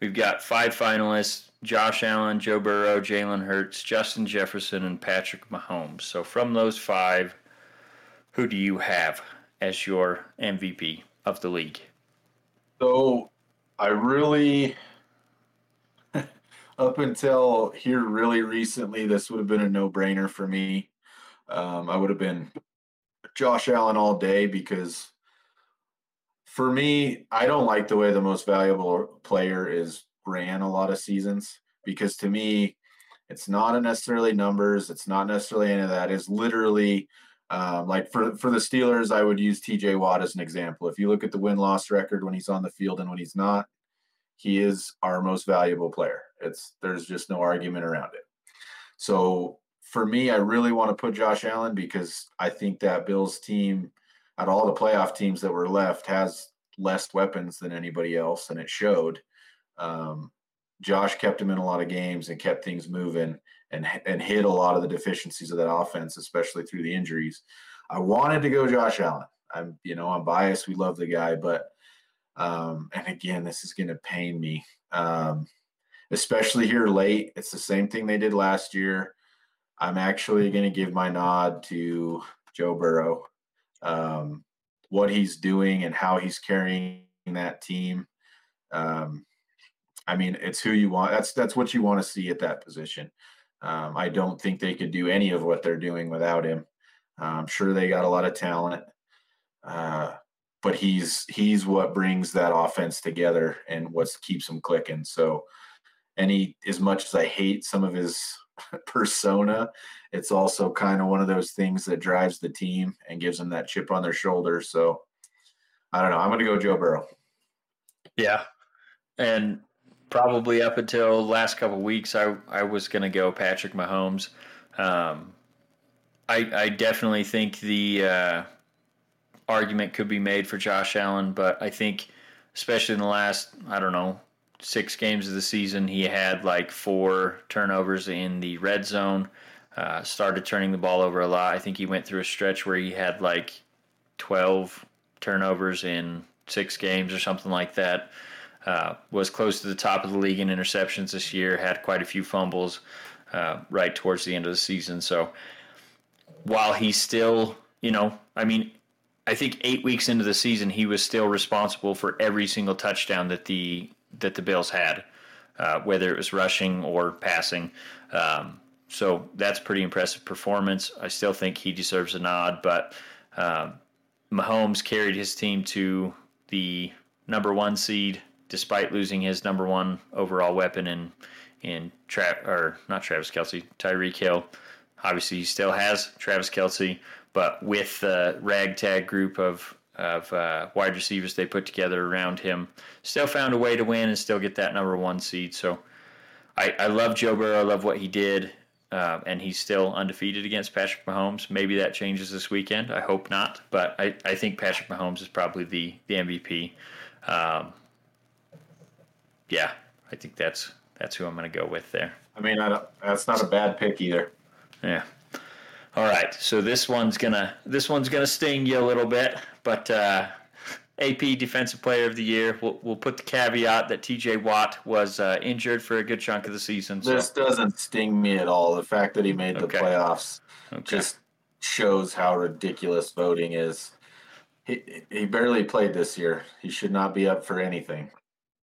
S1: we've got five finalists Josh Allen, Joe Burrow, Jalen Hurts, Justin Jefferson, and Patrick Mahomes. So from those five, who do you have as your MVP? of the league?
S2: So I really, up until here really recently, this would have been a no brainer for me. Um, I would have been Josh Allen all day because for me, I don't like the way the most valuable player is ran a lot of seasons because to me, it's not necessarily numbers. It's not necessarily any of that. It's literally um, like for for the Steelers, I would use T.J. Watt as an example. If you look at the win loss record when he's on the field and when he's not, he is our most valuable player. It's there's just no argument around it. So for me, I really want to put Josh Allen because I think that Bills team, out all the playoff teams that were left, has less weapons than anybody else, and it showed. Um, Josh kept him in a lot of games and kept things moving and and hit a lot of the deficiencies of that offense, especially through the injuries. I wanted to go Josh Allen. I'm you know I'm biased. We love the guy, but um, and again, this is going to pain me, um, especially here late. It's the same thing they did last year. I'm actually going to give my nod to Joe Burrow. Um, what he's doing and how he's carrying that team. Um, I mean, it's who you want. That's that's what you want to see at that position. Um, I don't think they could do any of what they're doing without him. I'm sure they got a lot of talent, uh, but he's he's what brings that offense together and what keeps them clicking. So, And he, as much as I hate some of his persona, it's also kind of one of those things that drives the team and gives them that chip on their shoulder. So I don't know. I'm going to go Joe Burrow.
S1: Yeah, and probably up until last couple weeks, I I was going to go Patrick Mahomes. Um, I I definitely think the uh, argument could be made for Josh Allen, but I think especially in the last I don't know six games of the season, he had like four turnovers in the red zone. Uh, started turning the ball over a lot. I think he went through a stretch where he had like twelve turnovers in six games or something like that. Uh, was close to the top of the league in interceptions this year. Had quite a few fumbles uh, right towards the end of the season. So while he's still, you know, I mean, I think eight weeks into the season, he was still responsible for every single touchdown that the that the Bills had, uh, whether it was rushing or passing. Um, so that's pretty impressive performance. I still think he deserves a nod, but um, Mahomes carried his team to the number one seed despite losing his number one overall weapon in in Tra- or not Travis Kelce, Tyreek Hill. Obviously, he still has Travis Kelce, but with the ragtag group of of uh, wide receivers they put together around him, still found a way to win and still get that number one seed. So, I, I love Joe Burrow. I love what he did, uh, and he's still undefeated against Patrick Mahomes. Maybe that changes this weekend. I hope not, but I, I think Patrick Mahomes is probably the the MVP. Um, yeah, I think that's that's who I'm going to go with there.
S2: I mean, I that's not a bad pick either.
S1: Yeah. All right, so this one's gonna this one's gonna sting you a little bit, but uh, AP Defensive Player of the Year. We'll, we'll put the caveat that T.J. Watt was uh, injured for a good chunk of the season.
S2: So. This doesn't sting me at all. The fact that he made the okay. playoffs okay. just shows how ridiculous voting is. He he barely played this year. He should not be up for anything.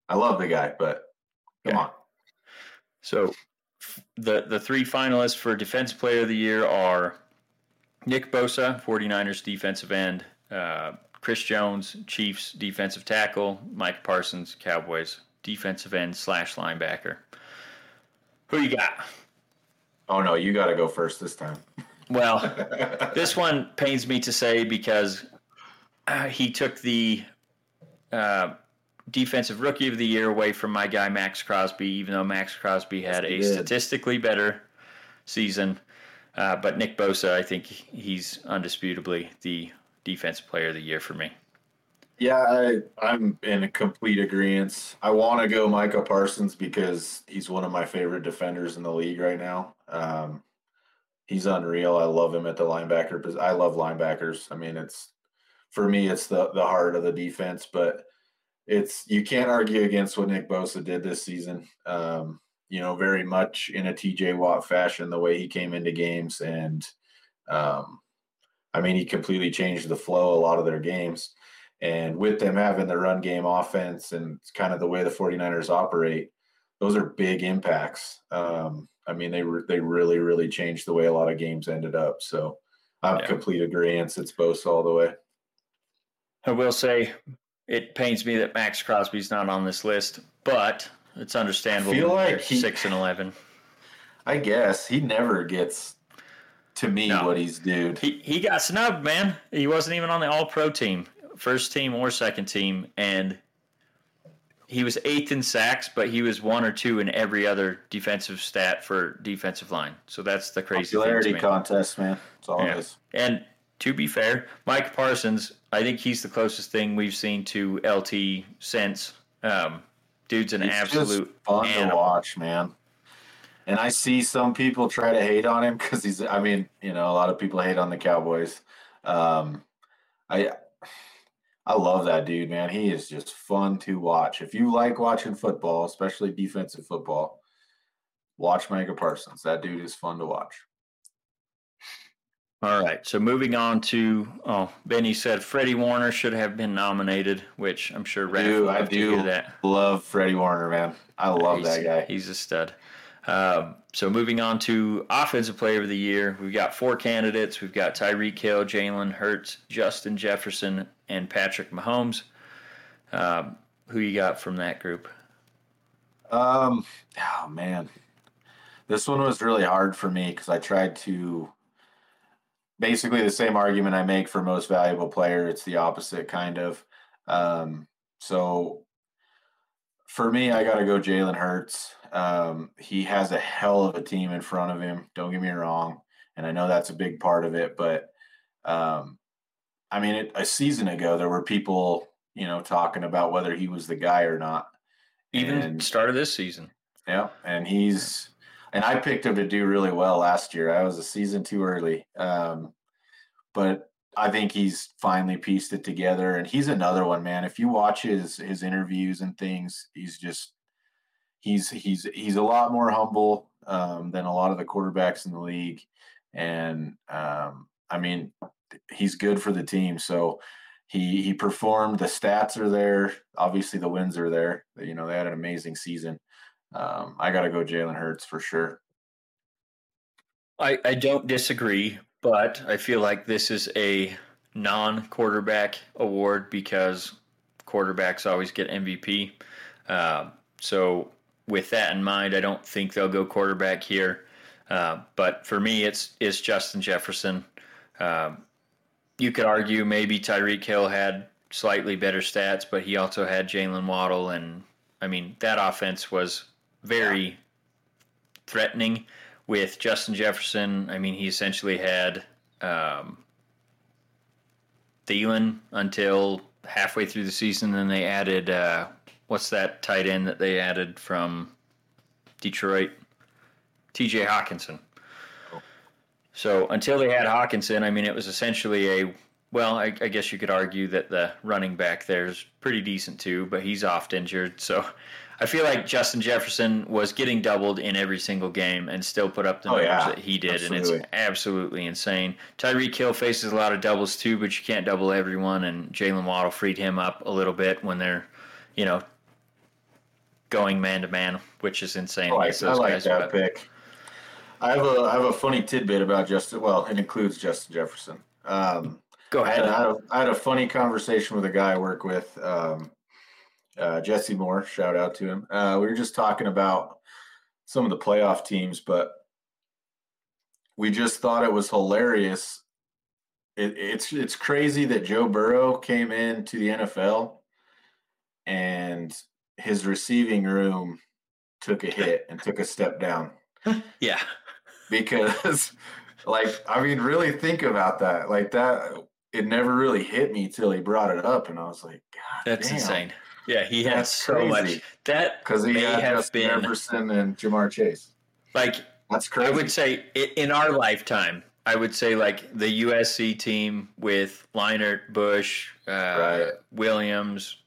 S2: I love the guy, but come on.
S1: So the the three finalists for Defensive Player of the Year are Nick Bosa, 49ers defensive end, uh, Chris Jones, Chiefs defensive tackle, Mike Parsons, Cowboys defensive end slash linebacker. Who you got?
S2: Oh no, you got to go first this time.
S1: Well, this one pains me to say because uh, he took the uh, defensive rookie of the year away from my guy Maxx Crosby, even though Maxx Crosby had a statistically better season. Uh, but Nick Bosa, I think he's undisputably the defensive player of the year for me.
S2: Yeah, I, am in complete agreement. I want to go Micah Parsons because he's one of my favorite defenders in the league right now. Um, he's unreal. I love him at the linebacker. I love linebackers. I mean, it's for me, it's the the heart of the defense. But it's you can't argue against what Nick Bosa did this season. Um, you know, very much in a TJ Watt fashion, the way he came into games. And um, I mean, he completely changed the flow a lot of their games. And with them having the run game offense and kind of the way the 49ers operate, those are big impacts. Um, I mean, they re- they really, really changed the way a lot of games ended up. So I'm yeah. complete agreement. It's Bosa all the way.
S1: I will say it pains me that Maxx Crosby's not on this list, but it's understandable. I feel like he, six and eleven.
S2: I guess he never gets to me no. what he's due.
S1: He he got snubbed, man. He wasn't even on the All Pro team, first team or second team, and he was eighth in sacks, but he was one or two in every other defensive stat for defensive line. So that's the crazy
S2: popularity contest, man. That's all yeah. it is.
S1: And to be fair, Mike Parsons, I think he's the closest thing we've seen to LT since. Um, dude's an he's absolute
S2: fun animal. to watch, man. And I see some people try to hate on him because he's. I mean, you know, a lot of people hate on the Cowboys. Um, I I love that dude, man. He is just fun to watch. If you like watching football, especially defensive football, watch Micah Parsons. That dude is fun to watch.
S1: All right. So moving on to oh, Benny said Freddie Warner should have been nominated, which I'm sure Raph
S2: do, I do that. Love Freddie Warner, man. I love
S1: he's,
S2: that guy.
S1: He's a stud. Um, so moving on to offensive player of the year, we've got four candidates. We've got Tyreek Hill, Jalen Hurts, Justin Jefferson, and Patrick Mahomes. Um, who you got from that group?
S2: Um, oh man, this one was really hard for me because I tried to basically the same argument I make for most valuable player. It's the opposite kind of. Um, so for me, I got to go Jalen Hurts. Um, he has a hell of a team in front of him. Don't get me wrong, and I know that's a big part of it. But um, I mean, it, a season ago, there were people, you know, talking about whether he was the guy or not.
S1: Even and, start of this season.
S2: Yeah, and he's and I picked him to do really well last year. I was a season too early, um, but I think he's finally pieced it together. And he's another one, man. If you watch his his interviews and things, he's just he's he's he's a lot more humble um, than a lot of the quarterbacks in the league. And um, I mean, he's good for the team. So he he performed. The stats are there. Obviously, the wins are there. You know, they had an amazing season. Um, I got to go Jalen Hurts for sure.
S1: I, I don't disagree, but I feel like this is a non quarterback award because quarterbacks always get MVP. Uh, so, with that in mind, I don't think they'll go quarterback here. Uh, but for me, it's it's Justin Jefferson. Um, you could argue maybe Tyreek Hill had slightly better stats, but he also had Jaylen Waddle, and I mean that offense was very yeah. threatening with Justin Jefferson. I mean, he essentially had um, Thielen until halfway through the season. Then they added uh, what's that tight end that they added from Detroit? T.J. Hockenson. Oh. So until they had Hockenson, I mean, it was essentially a well, I, I, guess you could argue that the running back there is pretty decent too, but he's oft injured. So I feel like Justin Jefferson was getting doubled in every single game and still put up the oh, numbers yeah. that he did, absolutely. and it's absolutely insane. Tyreek Hill faces a lot of doubles too, but you can't double everyone. And Jaylen Waddle freed him up a little bit when they're, you know, going man to man, which is insane.
S2: I like, I like that pick. I have a I have a funny tidbit about Justin. Well, it includes Justin Jefferson. Um,
S1: Go ahead.
S2: I had, I had a funny conversation with a guy I work with. Um, uh, Jesse Moore, shout out to him. Uh, we were just talking about some of the playoff teams, but we just thought it was hilarious. It, it's it's crazy that Joe Burrow came into the NFL and his receiving room took a hit and took a step down.
S1: yeah,
S2: because like I mean, really think about that. Like that, it never really hit me till he brought it up, and I was like, God,
S1: that's
S2: damn.
S1: insane. Yeah, he had so crazy. much. That
S2: because he had Justin been, Jefferson and Ja'Marr Chase.
S1: Like
S2: that's crazy.
S1: I would say in our lifetime, I would say like the USC team with Leinart, Bush, uh, right. Williams,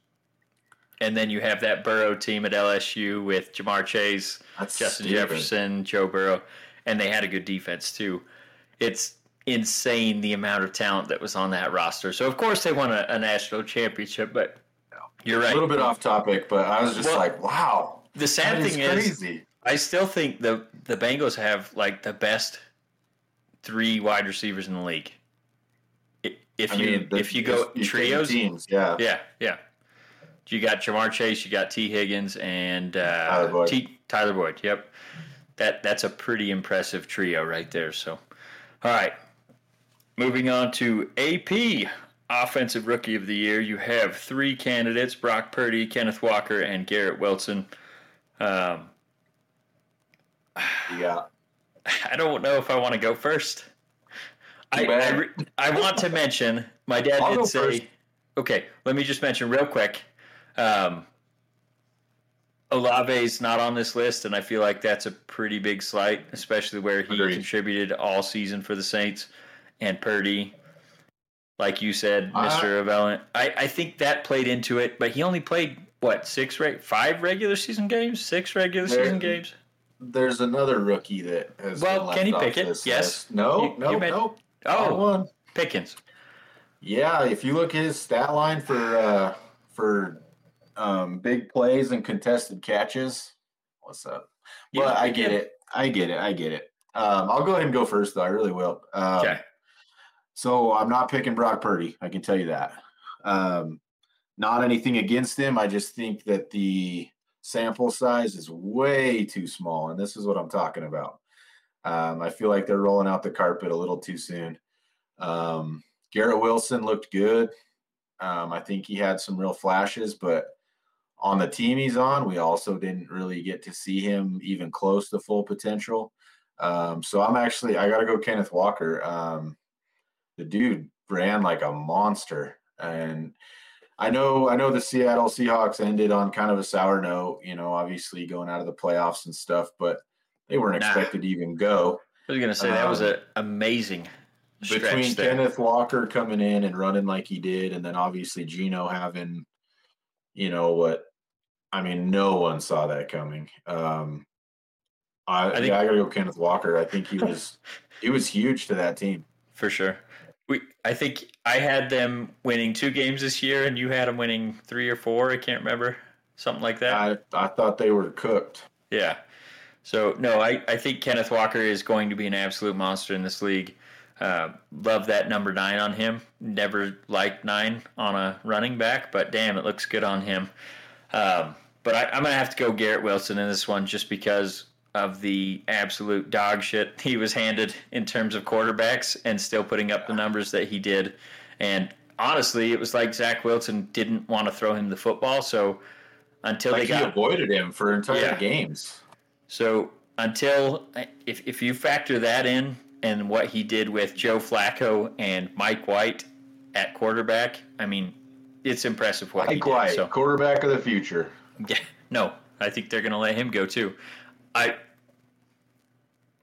S1: and then you have that Burrow team at LSU with Ja'Marr Chase, that's Justin stupid. Jefferson, Joe Burrow, and they had a good defense too. It's insane the amount of talent that was on that roster. So of course they won a, a national championship, but you're right.
S2: A little bit off topic, but I was just well, like, wow.
S1: The sad thing is, crazy. I still think the the Bengals have like the best three wide receivers in the league. If I you mean, the, if you go trios,
S2: teams, yeah,
S1: yeah, yeah. You got Ja'Marr Chase, you got Tee Higgins, and uh, Tyler Boyd. T, Tyler Boyd. Yep, that that's a pretty impressive trio right there. So, all right, moving on to AP. Offensive Rookie of the Year, you have three candidates Brock Purdy, Kenneth Walker, and Garrett Wilson. Um,
S2: yeah.
S1: I don't know if I want to go first. I, I, I, want to mention my dad I'll did say, first. okay, let me just mention real quick. Um, Olave's not on this list, and I feel like that's a pretty big slight, especially where he Agreed. contributed all season for the Saints. And Purdy, like you said, Mister uh, I, I think that played into it, but he only played what six, right? Five regular season games, six regular there, season games.
S2: There's another rookie that has.
S1: Well, Kenny Pickett, yes. List.
S2: No, you, no, no.
S1: Oh, one. Pickens.
S2: Yeah, if you look at his stat line for uh, for um, big plays and contested catches, what's up? Well, I get it. I get it. I get it. Um, I'll go ahead and go first, though. I really will. Um, okay. So I'm not picking Brock Purdy. I can tell you that. Um, not anything against him. I just think that the sample size is way too small, and this is what I'm talking about. Um, I feel like they're rolling out the carpet a little too soon. Um, Garrett Wilson looked good. Um, I think he had some real flashes, but on the team he's on, we also didn't really get to see him even close to full potential. Um, so I'm actually I got to go Kenneth Walker. Um, the dude ran like a monster, and I know I know the Seattle Seahawks ended on kind of a sour note. You know, obviously going out of the playoffs and stuff, but they weren't nah. expected to even go.
S1: I was going to say that was an um, amazing
S2: between
S1: there.
S2: Kenneth Walker coming in and running like he did, and then obviously Geno having, you know what, I mean, no one saw that coming. Um, I, I think, yeah, I gotta go Kenneth Walker. I think he was he was huge to that team
S1: for sure. We, I think I had them winning two games this year, and you had them winning three or four. I can't remember something like that.
S2: I I thought they were cooked.
S1: Yeah. So no, I, I think Kenneth Walker is going to be an absolute monster in this league. Uh, love that number nine on him. Never liked nine on a running back, but damn, it looks good on him. Um, but I, am going to have to go Garrett Wilson in this one just because of the absolute dog shit he was handed in terms of quarterbacks and still putting up the numbers that he did. And honestly, it was like Zach Wilson didn't want to throw him the football. So until like they got.
S2: avoided him for entire yeah. games.
S1: So until, if, if you factor that in, and what he did with Joe Flacco and Mike White at quarterback, I mean, it's impressive what
S2: Mike
S1: he did.
S2: White, so, quarterback of the future.
S1: Yeah, no, I think they're going to let him go too. I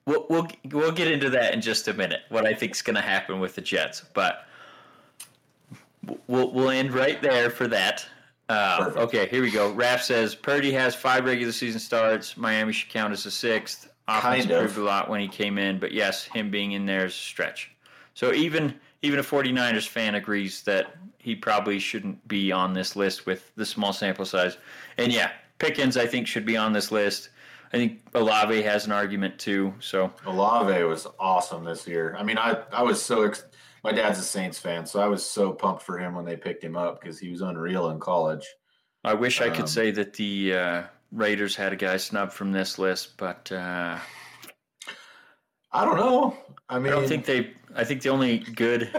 S1: we'll, we'll we'll get into that in just a minute. What I think is going to happen with the Jets, but we'll we'll end right there for that. Uh, okay, here we go. Raph says Purdy has five regular season starts. Miami should count as a sixth. Offense kind of. improved a lot when he came in, but yes, him being in there is a stretch. So even even a 49ers fan agrees that he probably shouldn't be on this list with the small sample size. And yeah, Pickens I think should be on this list. I think Olave has an argument too. So
S2: Olave was awesome this year. I mean, I I was so ex- my dad's a Saints fan, so I was so pumped for him when they picked him up because he was unreal in college.
S1: I wish I could um, say that the uh, Raiders had a guy snubbed from this list, but uh,
S2: I don't know. I mean,
S1: I don't think they. I think the only good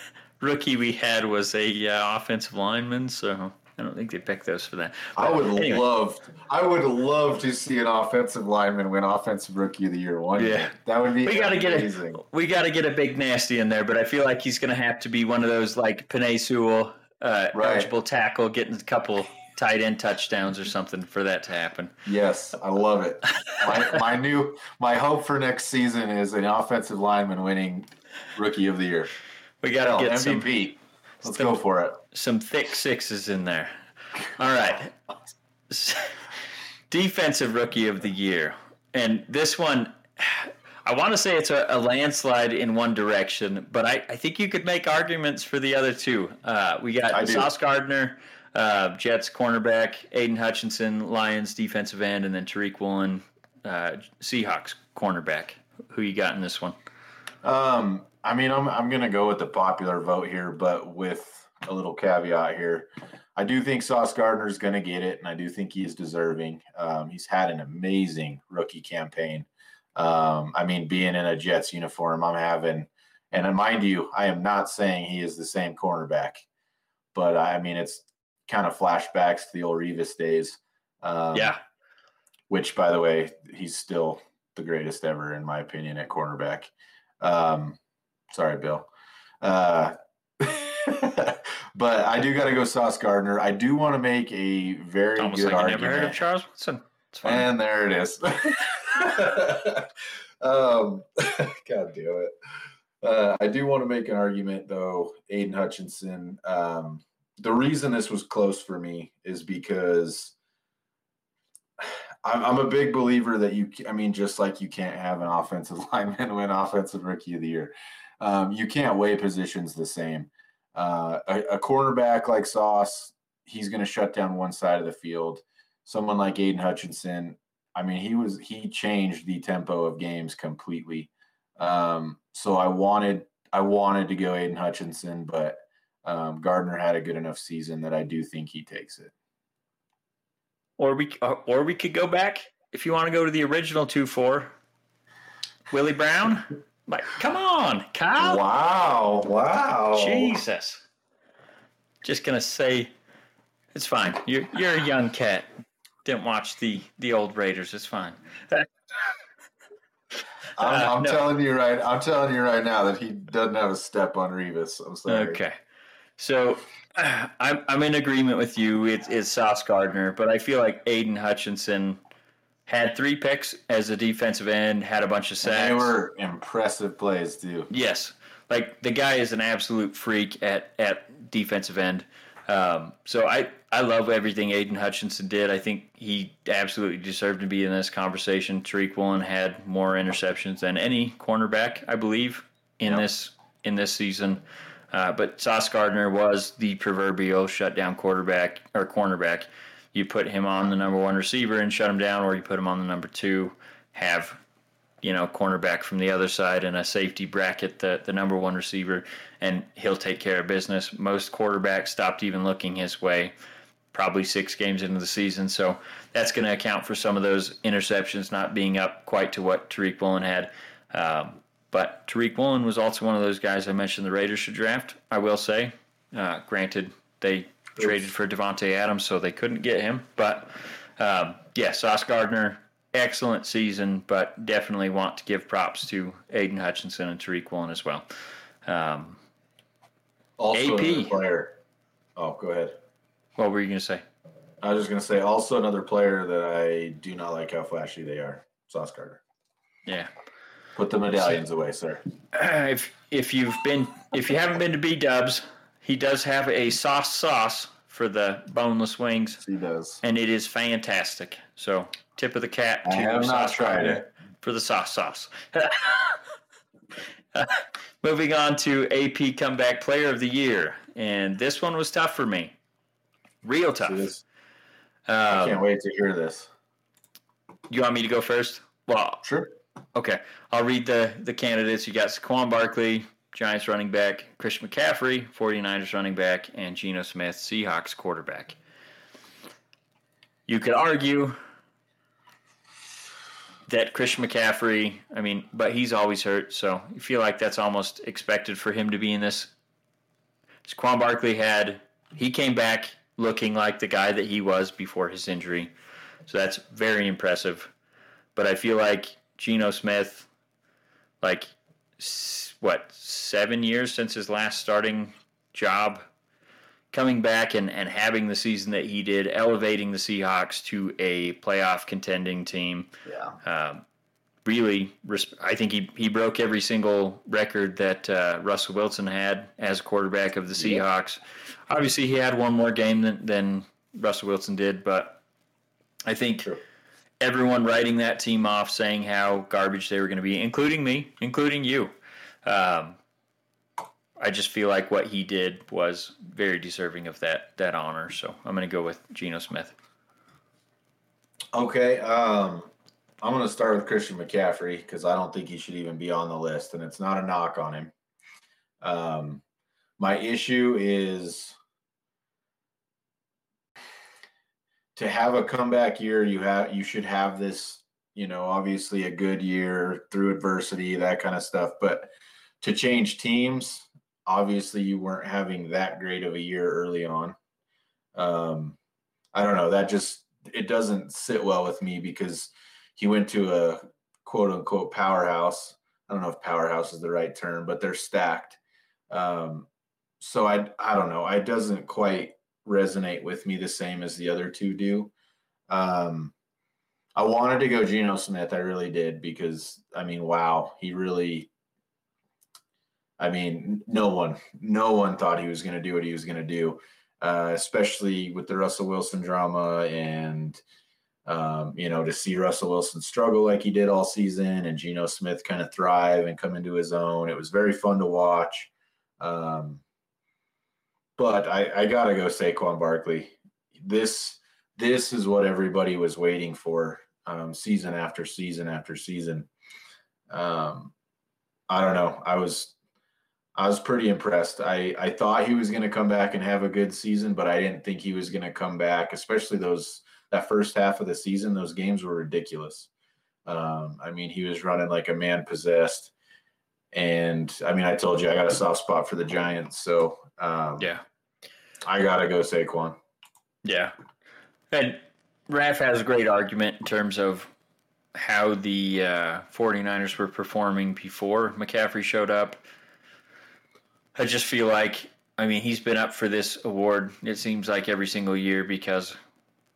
S1: rookie we had was a uh, offensive lineman, so I don't think they picked those for that.
S2: But I would anyway. love, I would love to see an offensive lineman win offensive rookie of the year one. Yeah, that would be.
S1: We got to get a, we got to get a big nasty in there, but I feel like he's going to have to be one of those like Penei Sewell, uh, right. eligible tackle, getting a couple tight end touchdowns or something for that to happen.
S2: Yes, I love it. my, my new my hope for next season is an offensive lineman winning rookie of the year.
S1: We got to get
S2: MVP. Some, Let's some, go for it.
S1: Some thick sixes in there. All right. Defensive rookie of the year. And this one I want to say it's a, a, landslide in one direction, but I, I, think you could make arguments for the other two. Uh, we got Sauce Gardner uh, Jets cornerback, Aidan Hutchinson, Lions defensive end, and then Tariq Woolen, uh, Seahawks cornerback. Who you got in this one?
S2: Um, I mean, I'm I'm gonna go with the popular vote here, but with a little caveat here. I do think Sauce Gardner is going to get it, and I do think he is deserving. Um, he's had an amazing rookie campaign. Um, I mean, being in a Jets uniform, I'm having, and mind you, I am not saying he is the same cornerback, but I mean, it's kind of flashbacks to the old Revis days.
S1: Um, yeah.
S2: Which, by the way, he's still the greatest ever, in my opinion, at cornerback. Um, sorry, Bill. Uh, but I do got to go Sauce Gardner. I do want to make a very Almost good like argument. Never heard of
S1: Charles Woodson.
S2: And there it is. um, God damn it. Uh, I do want to make an argument, though. Aidan Hutchinson. Um, the reason this was close for me is because I'm, I'm a big believer that you, I mean, just like you can't have an offensive lineman win offensive rookie of the year, um, you can't weigh positions the same. Uh, a, cornerback like Sauce, he's going to shut down one side of the field. Someone like Aidan Hutchinson, I mean, he was he changed the tempo of games completely. Um, so I wanted I wanted to go Aidan Hutchinson, but um, Gardner had a good enough season that I do think he takes it.
S1: or we or we could go back if you want to go to the original two four. Willie Brown, like come on, Kyle.
S2: Wow! Wow!
S1: Jesus. Just gonna say, it's fine. You're you're a young cat. Didn't watch the the old Raiders. It's fine.
S2: I'm,
S1: Uh,
S2: I'm
S1: no.
S2: telling you right. I'm telling you right now that he doesn't have a step on Revis. I'm sorry.
S1: Okay. So uh, I'm I'm in agreement with you. It's it's Sauce Gardner, but I feel like Aidan Hutchinson had three picks as a defensive end, had a bunch of sacks.
S2: And they were impressive plays too.
S1: Yes, like the guy is an absolute freak at at defensive end. Um, so I I love everything Aidan Hutchinson did. I think he absolutely deserved to be in this conversation. Tariq Woolen had more interceptions than any cornerback, I believe, in
S2: Yep.
S1: this in this season. Uh, but Sauce Gardner was the proverbial shutdown quarterback or cornerback. You put him on the number one receiver and shut him down, or you put him on the number two, have you know, cornerback from the other side and a safety bracket the, the number one receiver, and he'll take care of business. Most quarterbacks stopped even looking his way probably six games into the season. So that's going to account for some of those interceptions not being up quite to what Tariq Woolen had. Um, but Tariq Woolen was also one of those guys I mentioned the Raiders should draft, I will say. Uh, granted, they traded for Davante Adams, so they couldn't get him. But um, yeah, Sauce Gardner, excellent season, but definitely want to give props to Aidan Hutchinson and Tariq Woolen as well. Um,
S2: Also,
S1: AP.
S2: player. Oh, go ahead.
S1: what were you going to say?
S2: I was just gonna say also another player that I do not like how flashy they are. Sauce Gardner.
S1: Yeah.
S2: Put the medallions away, sir.
S1: if if you've been if you haven't been to B Dubs, he does have a sauce sauce for the boneless wings,
S2: He does.
S1: and it is fantastic. So tip of the cap to
S2: I have not tried it.
S1: for the sauce sauce. Moving on to AP Comeback Player of the Year, and this one was tough for me, real tough.
S2: See this? I can't
S1: Um,
S2: wait to hear this.
S1: you want me to go first? Well,
S2: Sure.
S1: Okay, I'll read the the candidates. You got Saquon Barkley, Giants running back, Christian McCaffrey, 49ers running back, and Geno Smith, Seahawks quarterback. You could argue that Christian McCaffrey, I mean, but he's always hurt, so you feel like that's almost expected for him to be in this. Saquon Barkley had, he came back looking like the guy that he was before his injury, so that's very impressive. But I feel like Geno Smith, like what seven years since his last starting job, coming back and, and having the season that he did, elevating the Seahawks to a playoff contending team.
S2: Yeah.
S1: Um, really, res- I think he, he broke every single record that uh, Russell Wilson had as quarterback of the
S2: Yeah.
S1: Seahawks. Obviously, he had one more game than, than Russell Wilson did, but I think. Everyone writing that team off, saying how garbage they were going to be, including me, including you. Um, I just feel like what he did was very deserving of that that honor. So I'm going to go with Geno Smith.
S2: Okay. Um, I'm going to start with Christian McCaffrey because I don't think he should even be on the list, and it's not a knock on him. Um, my issue is to have a comeback year. You have you should have this. You know, obviously a good year through adversity, that kind of stuff. But to change teams, obviously you weren't having that great of a year early on. Um, I don't know. That just it doesn't sit well with me because he went to a quote unquote powerhouse. I don't know if powerhouse is the right term, but they're stacked. Um, so I I don't know. It doesn't quite resonate with me the same as the other two do. Um, I wanted to go Geno Smith. I really did because I mean, wow, he really. I mean, no one, no one thought he was going to do what he was going to do uh, especially with the Russell Wilson drama and um, you know to see Russell Wilson struggle like he did all season and Geno Smith kind of thrive and come into his own. It was very fun to watch. Um, but I, I gotta go Saquon Barkley. This this is what everybody was waiting for um, season after season after season. Um, I don't know. I was I was pretty impressed. I, I thought he was going to come back and have a good season, but I didn't think he was going to come back, especially those that first half of the season, those games were ridiculous. Um, I mean, he was running like a man possessed. And I mean, I told you I got a soft spot for the Giants. So um,
S1: Yeah.
S2: I got to go Saquon.
S1: Yeah. And Raf has a great argument in terms of how the uh, 49ers were performing before McCaffrey showed up. I just feel like, I mean, he's been up for this award, it seems like every single year because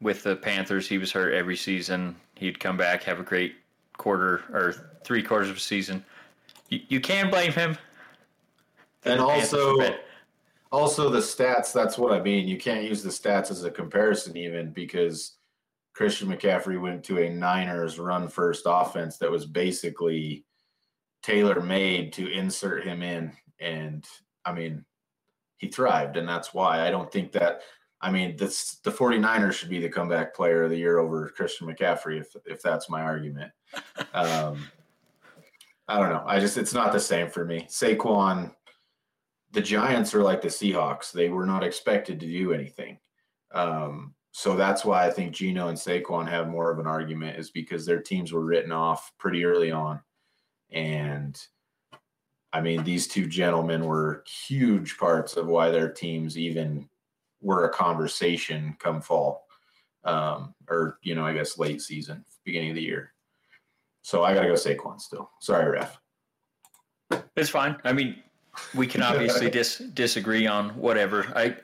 S1: with the Panthers, he was hurt every season. He'd come back, have a great quarter or three quarters of a season. You, you can blame him.
S2: And also. Also the stats. That's what I mean. You can't use the stats as a comparison, even because Christian McCaffrey went to a Niners run first offense that was basically tailor made to insert him in. And I mean, he thrived, and that's why I don't think that. I mean, this, the 49ers should be the comeback player of the year over Christian McCaffrey, if if that's my argument. Um, I don't know. I just it's not the same for me. Saquon, the Giants are like the Seahawks. They were not expected to do anything. Um, so that's why I think Geno and Saquon have more of an argument is because their teams were written off pretty early on. And I mean, these two gentlemen were huge parts of why their teams even were a conversation come fall. Um, or, you know, I guess late season, beginning of the year. So I gotta go Saquon still. Sorry, ref.
S1: It's fine. I mean, we can obviously dis- disagree on whatever. I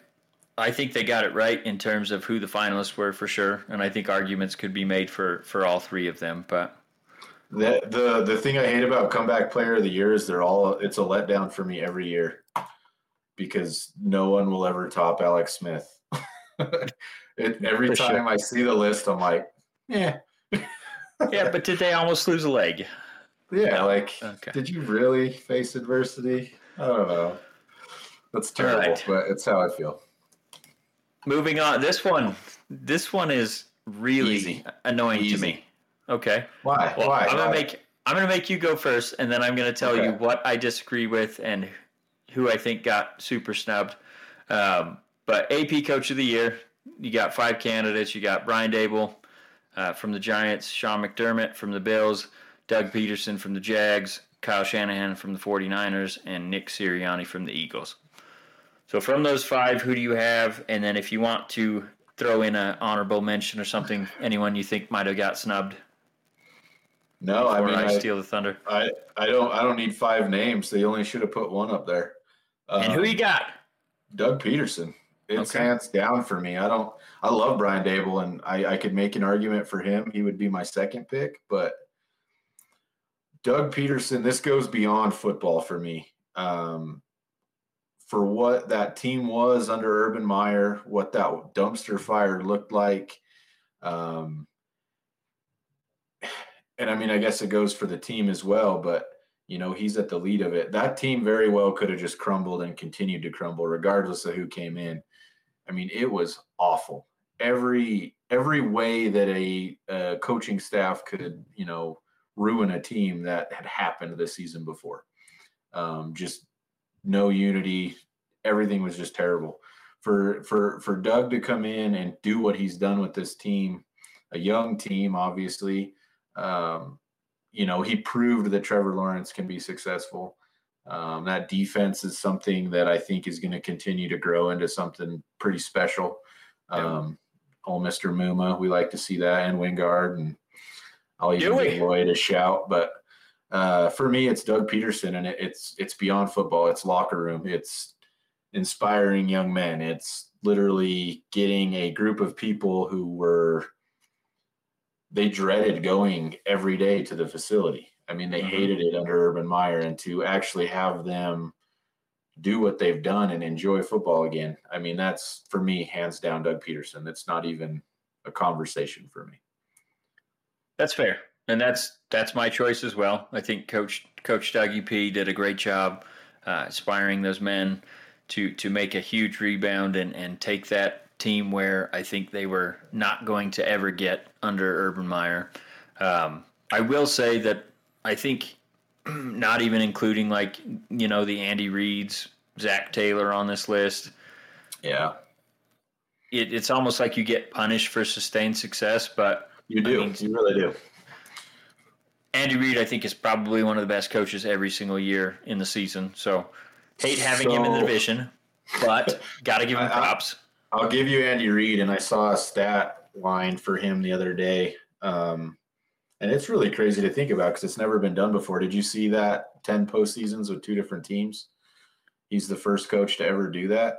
S1: I think they got it right in terms of who the finalists were for sure, and I think arguments could be made for for all three of them. But
S2: The the the thing I hate about comeback player of the year is they're all it's a letdown for me every year because no one will ever top Alex Smith. it, every
S1: For
S2: time
S1: sure.
S2: I see the list, I'm like, yeah,
S1: yeah, but did they almost lose a leg?
S2: yeah. Like,
S1: Okay.
S2: did you really face adversity? I don't know. That's terrible,
S1: right.
S2: but it's how I feel.
S1: Moving on. This one. This one is really
S2: Easy.
S1: annoying to me. Okay.
S2: Why?
S1: Well,
S2: Why?
S1: I'm gonna
S2: Why?
S1: make I'm gonna make you go first, and then I'm gonna tell you what I disagree with and who I think got super snubbed. Um, but AP Coach of the Year, you got five candidates. You got Brian Daboll uh, from the Giants, Sean McDermott from the Bills, Doug Pederson from the Jags, Kyle Shanahan from the 49ers, and Nick Sirianni from the Eagles. So from those five, who do you have? And then if you want to throw in an honorable mention or something, anyone you think might have got snubbed
S2: no, I mean,
S1: I, steal the thunder.
S2: I, I don't, I don't need five names. They only should have put one up there.
S1: and who
S2: Um,
S1: you got?
S2: Doug Pederson. It's
S1: Okay.
S2: hands down for me. I don't. I love Brian Daboll, and I, I could make an argument for him. He would be my second pick, but Doug Pederson. This goes beyond football for me. Um, for what that team was under Urban Meyer, what that dumpster fire looked like, um, and I mean, I guess it goes for the team as well. But you know, he's at the lead of it. That team very well could have just crumbled and continued to crumble, regardless of who came in. I mean, it was awful. Every every way that a, uh coaching staff could, you know, ruin a team that had happened the season before. Um, just no unity. Everything was just terrible. For for for Doug to come in and do what he's done with this team, a young team, obviously. Um, you know, he proved that Trevor Lawrence can be successful. Um, that defense is something that I think is going to continue to grow into something pretty special.
S1: Yeah.
S2: Um, old Mr. Muma, we like to see that, and Wingard, and I'll even
S1: Do we?
S2: give Lloyd a shout. But uh, for me, it's Doug Pederson, and it, it's it's beyond football. It's locker room. It's inspiring young men. It's literally getting a group of people who were they dreaded going every day to the facility. I mean, they
S1: Mhm.
S2: hated it under Urban Meyer, and to actually have them do what they've done and enjoy football again. I mean, that's for me, hands down, Doug Pederson. That's not even a conversation for me.
S1: That's fair, and that's that's my choice as well. I think Coach Coach Doug UP did a great job uh, inspiring those men to to make a huge rebound and and take that team where I think they were not going to ever get under Urban Meyer. Um, I will say that I think not even including like you know the Andy Reids, Zac Taylor on this list.
S2: Yeah.
S1: it, it's almost like you get punished for sustained success, but
S2: you do. I mean, you really do.
S1: Andy Reid, I think, is probably one of the best coaches every single year in the season. So hate having so, him in the division, but got to give him props.
S2: I, will give you Andy Reid, and I saw a stat line for him the other day. Um, and it's really crazy to think about because it's never been done before. Did you see that 10 postseasons with two different teams? He's the first coach to ever do that.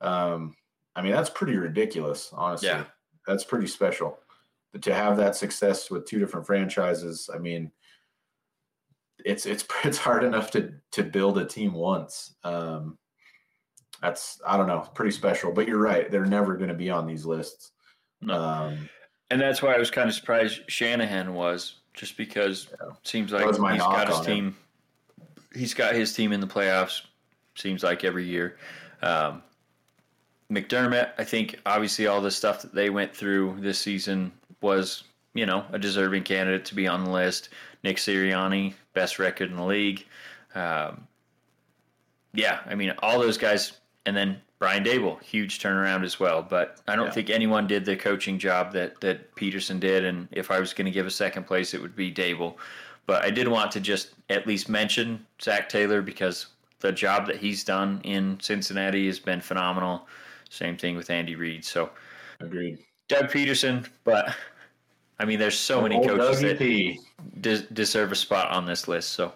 S2: Um, I mean, that's pretty ridiculous, honestly. Yeah. That's pretty special to have that success with two different franchises. I mean, it's it's it's hard enough to to build a team once. Um, that's I don't know, pretty special. But you're right; they're never going to be on these lists. Um,
S1: and that's why I was kind of surprised Shanahan was, just because yeah. seems like he's got his team. Him. He's got his team in the playoffs. Seems like every year. Um, McDermott, I think obviously all the stuff that they went through this season was, you know, a deserving candidate to be on the list. Nick Sirianni, best record in the league. Um, yeah, I mean, all those guys. And then Brian Daboll, huge turnaround as well. But I don't yeah. think anyone did the coaching job that, that Pederson did. And if I was going to give a second place, it would be Daboll. But I did want to just at least mention Zac Taylor because the job that he's done in Cincinnati has been phenomenal. Same thing with Andy Reid. So,
S2: agreed.
S1: Doug Pederson, but I mean, there's so many coaches that de- deserve a spot on this list. So,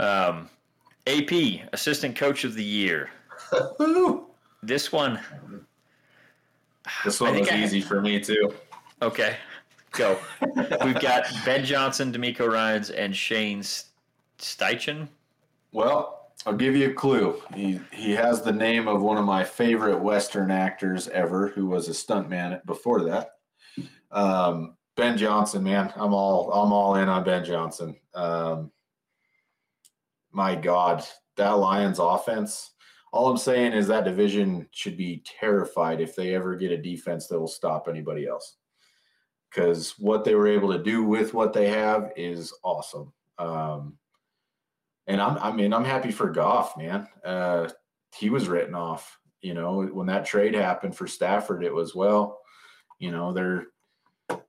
S1: um, AP, Assistant Coach of the Year. this one.
S2: This one was I, easy for me too.
S1: Okay, go. We've got Ben Johnson, DeMeco Ryans, and Shane Steichen.
S2: Well, I'll give you a clue. He he has the name of one of my favorite Western actors ever, who was a stuntman before that. Um, ben Johnson, man, I'm all I'm all in on Ben Johnson. Um, my God, that Lions offense. All I'm saying is that division should be terrified if they ever get a defense that will stop anybody else. Because what they were able to do with what they have is awesome. Um, and I'm, I mean, I'm happy for Goff, man. Uh, he was written off. You know, when that trade happened for Stafford, it was well, you know, they're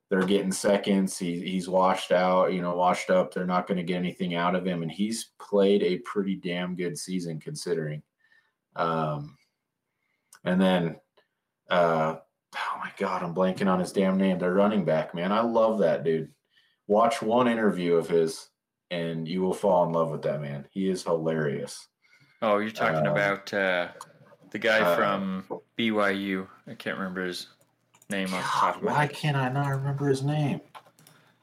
S2: they're getting seconds. He, he's washed out, you know, washed up. They're not going to get anything out of him, and he's played a pretty damn good season considering. Um, and then, uh, oh my God, I'm blanking on his damn name. They're running back, man. I love that dude. Watch one interview of his and you will fall in love with that man. He is hilarious.
S1: Oh, you're talking um, about uh, the guy uh, from BYU. I can't remember his name off the top of
S2: my Why can't I not remember his name?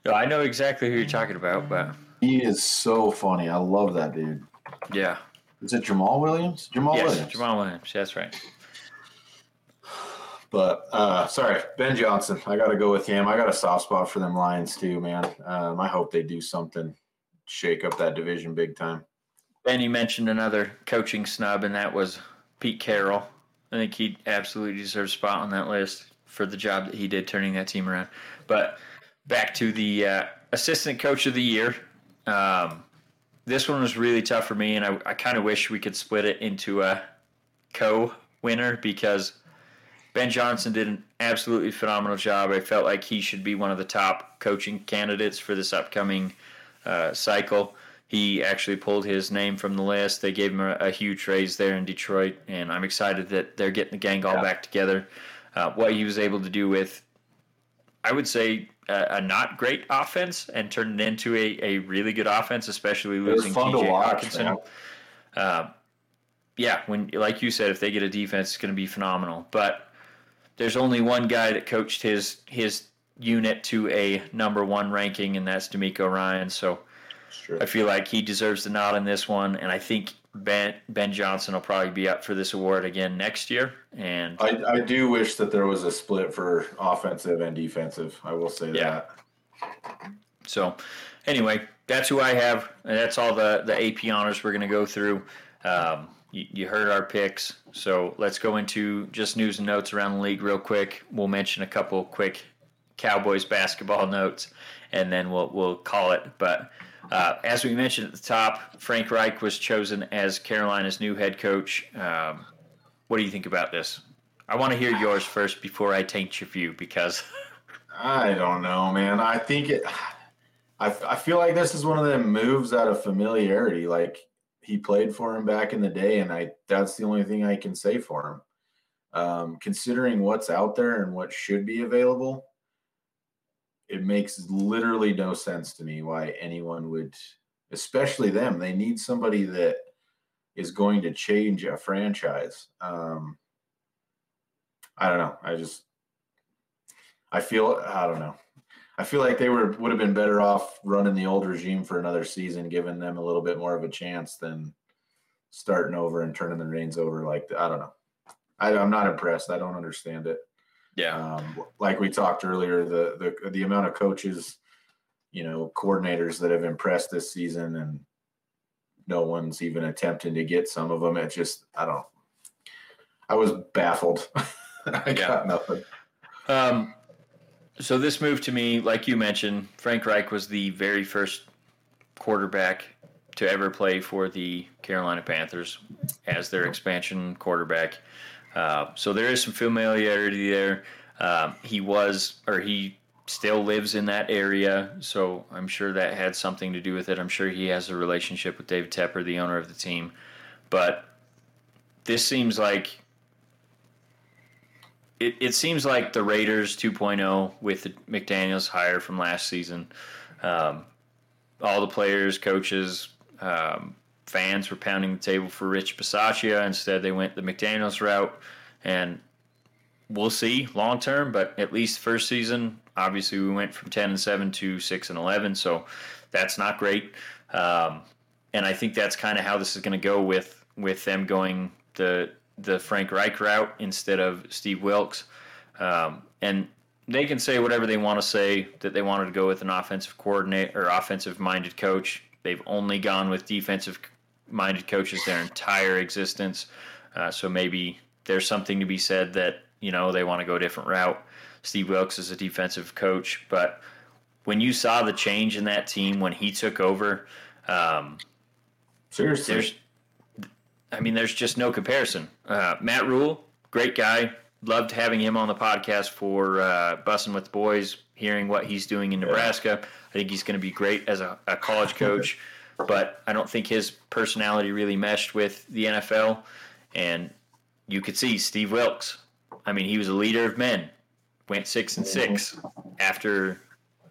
S1: No, I know exactly who you're talking about, but
S2: he is so funny. I love that dude.
S1: Yeah.
S2: Is it Jamaal Williams? Jamaal
S1: yes,
S2: Williams.
S1: Jamaal Williams. That's right.
S2: But uh, sorry, Ben Johnson. I got to go with him. I got a soft spot for them Lions too, man. Um, I hope they do something shake up that division big time.
S1: And you mentioned another coaching snub, and that was Pete Carroll. I think he absolutely deserves a spot on that list for the job that he did turning that team around. But back to the uh, assistant coach of the year. Um, this one was really tough for me, and I, I kind of wish we could split it into a co winner because Ben Johnson did an absolutely phenomenal job. I felt like he should be one of the top coaching candidates for this upcoming uh, cycle. He actually pulled his name from the list. They gave him a, a, huge raise there in Detroit, and I'm excited that they're getting the gang all yeah. back together. Uh, what he was able to do with, I would say, a, a not great offense and turn it into a, a really good offense, especially losing TJ Hockenson. Uh, yeah, when like you said, if they get a defense, it's going to be phenomenal. But there's only one guy that coached his his unit to a number one ranking, and that's DeMeco Ryan. So I feel like he deserves the nod in this one, and I think Ben Ben Johnson will probably be up for this award again next year. And
S2: I, I do wish that there was a split for offensive and defensive. I will say yeah. that.
S1: So, anyway, that's who I have. And that's all the the AP honors we're going to go through. Um, you, you heard our picks, so let's go into just news and notes around the league real quick. We'll mention a couple quick Cowboys basketball notes, and then we'll we'll call it. But uh, as we mentioned at the top, Frank Reich was chosen as Carolina's new head coach. Um, what do you think about this? I want to hear yours first before I taint your view because
S2: I don't know, man. I think it. I, I feel like this is one of them moves out of familiarity. Like he played for him back in the day, and I that's the only thing I can say for him. Um, considering what's out there and what should be available, it makes literally no sense to me why anyone would, especially them. They need somebody that is going to change a franchise. Um, I don't know. I just, I feel, I don't know. I feel like they were would have been better off running the old regime for another season, giving them a little bit more of a chance than starting over and turning the reins over. Like I don't know. I, am not impressed. I don't understand it.
S1: Yeah.
S2: Um, like we talked earlier, the the the amount of coaches, you know, coordinators that have impressed this season, and no one's even attempting to get some of them. It just I don't. I was baffled. I yeah. got nothing.
S1: Um, so this move to me, like you mentioned, Frank Reich was the very first quarterback to ever play for the Carolina Panthers as their expansion quarterback. Uh, so there is some familiarity there. Um, he was, or he still lives in that area, so I'm sure that had something to do with it. I'm sure he has a relationship with David Tepper, the owner of the team. But this seems like it, it seems like the Raiders 2.0 with the McDaniels hire from last season. Um, all the players, coaches, um, fans were pounding the table for Rich Bisaccia. Instead, they went the McDaniels route, and we'll see long term. But at least first season, obviously, we went from 10 and 7 to 6 and 11, so that's not great. Um, and I think that's kind of how this is going to go with with them going the the Frank Reich route instead of Steve Wilks. Um, and they can say whatever they want to say that they wanted to go with an offensive coordinator or offensive minded coach. They've only gone with defensive minded coaches their entire existence. Uh, so maybe there's something to be said that, you know, they want to go a different route. Steve Wilks is a defensive coach, but when you saw the change in that team when he took over, um,
S2: seriously,
S1: there's I mean, there's just no comparison. Uh, Matt Rhule, great guy. Loved having him on the podcast for uh, Bussing with the Boys, hearing what he's doing in Nebraska. I think he's going to be great as a, a college coach, but I don't think his personality really meshed with the NFL. And you could see Steve Wilks. I mean, he was a leader of men. Went six and six after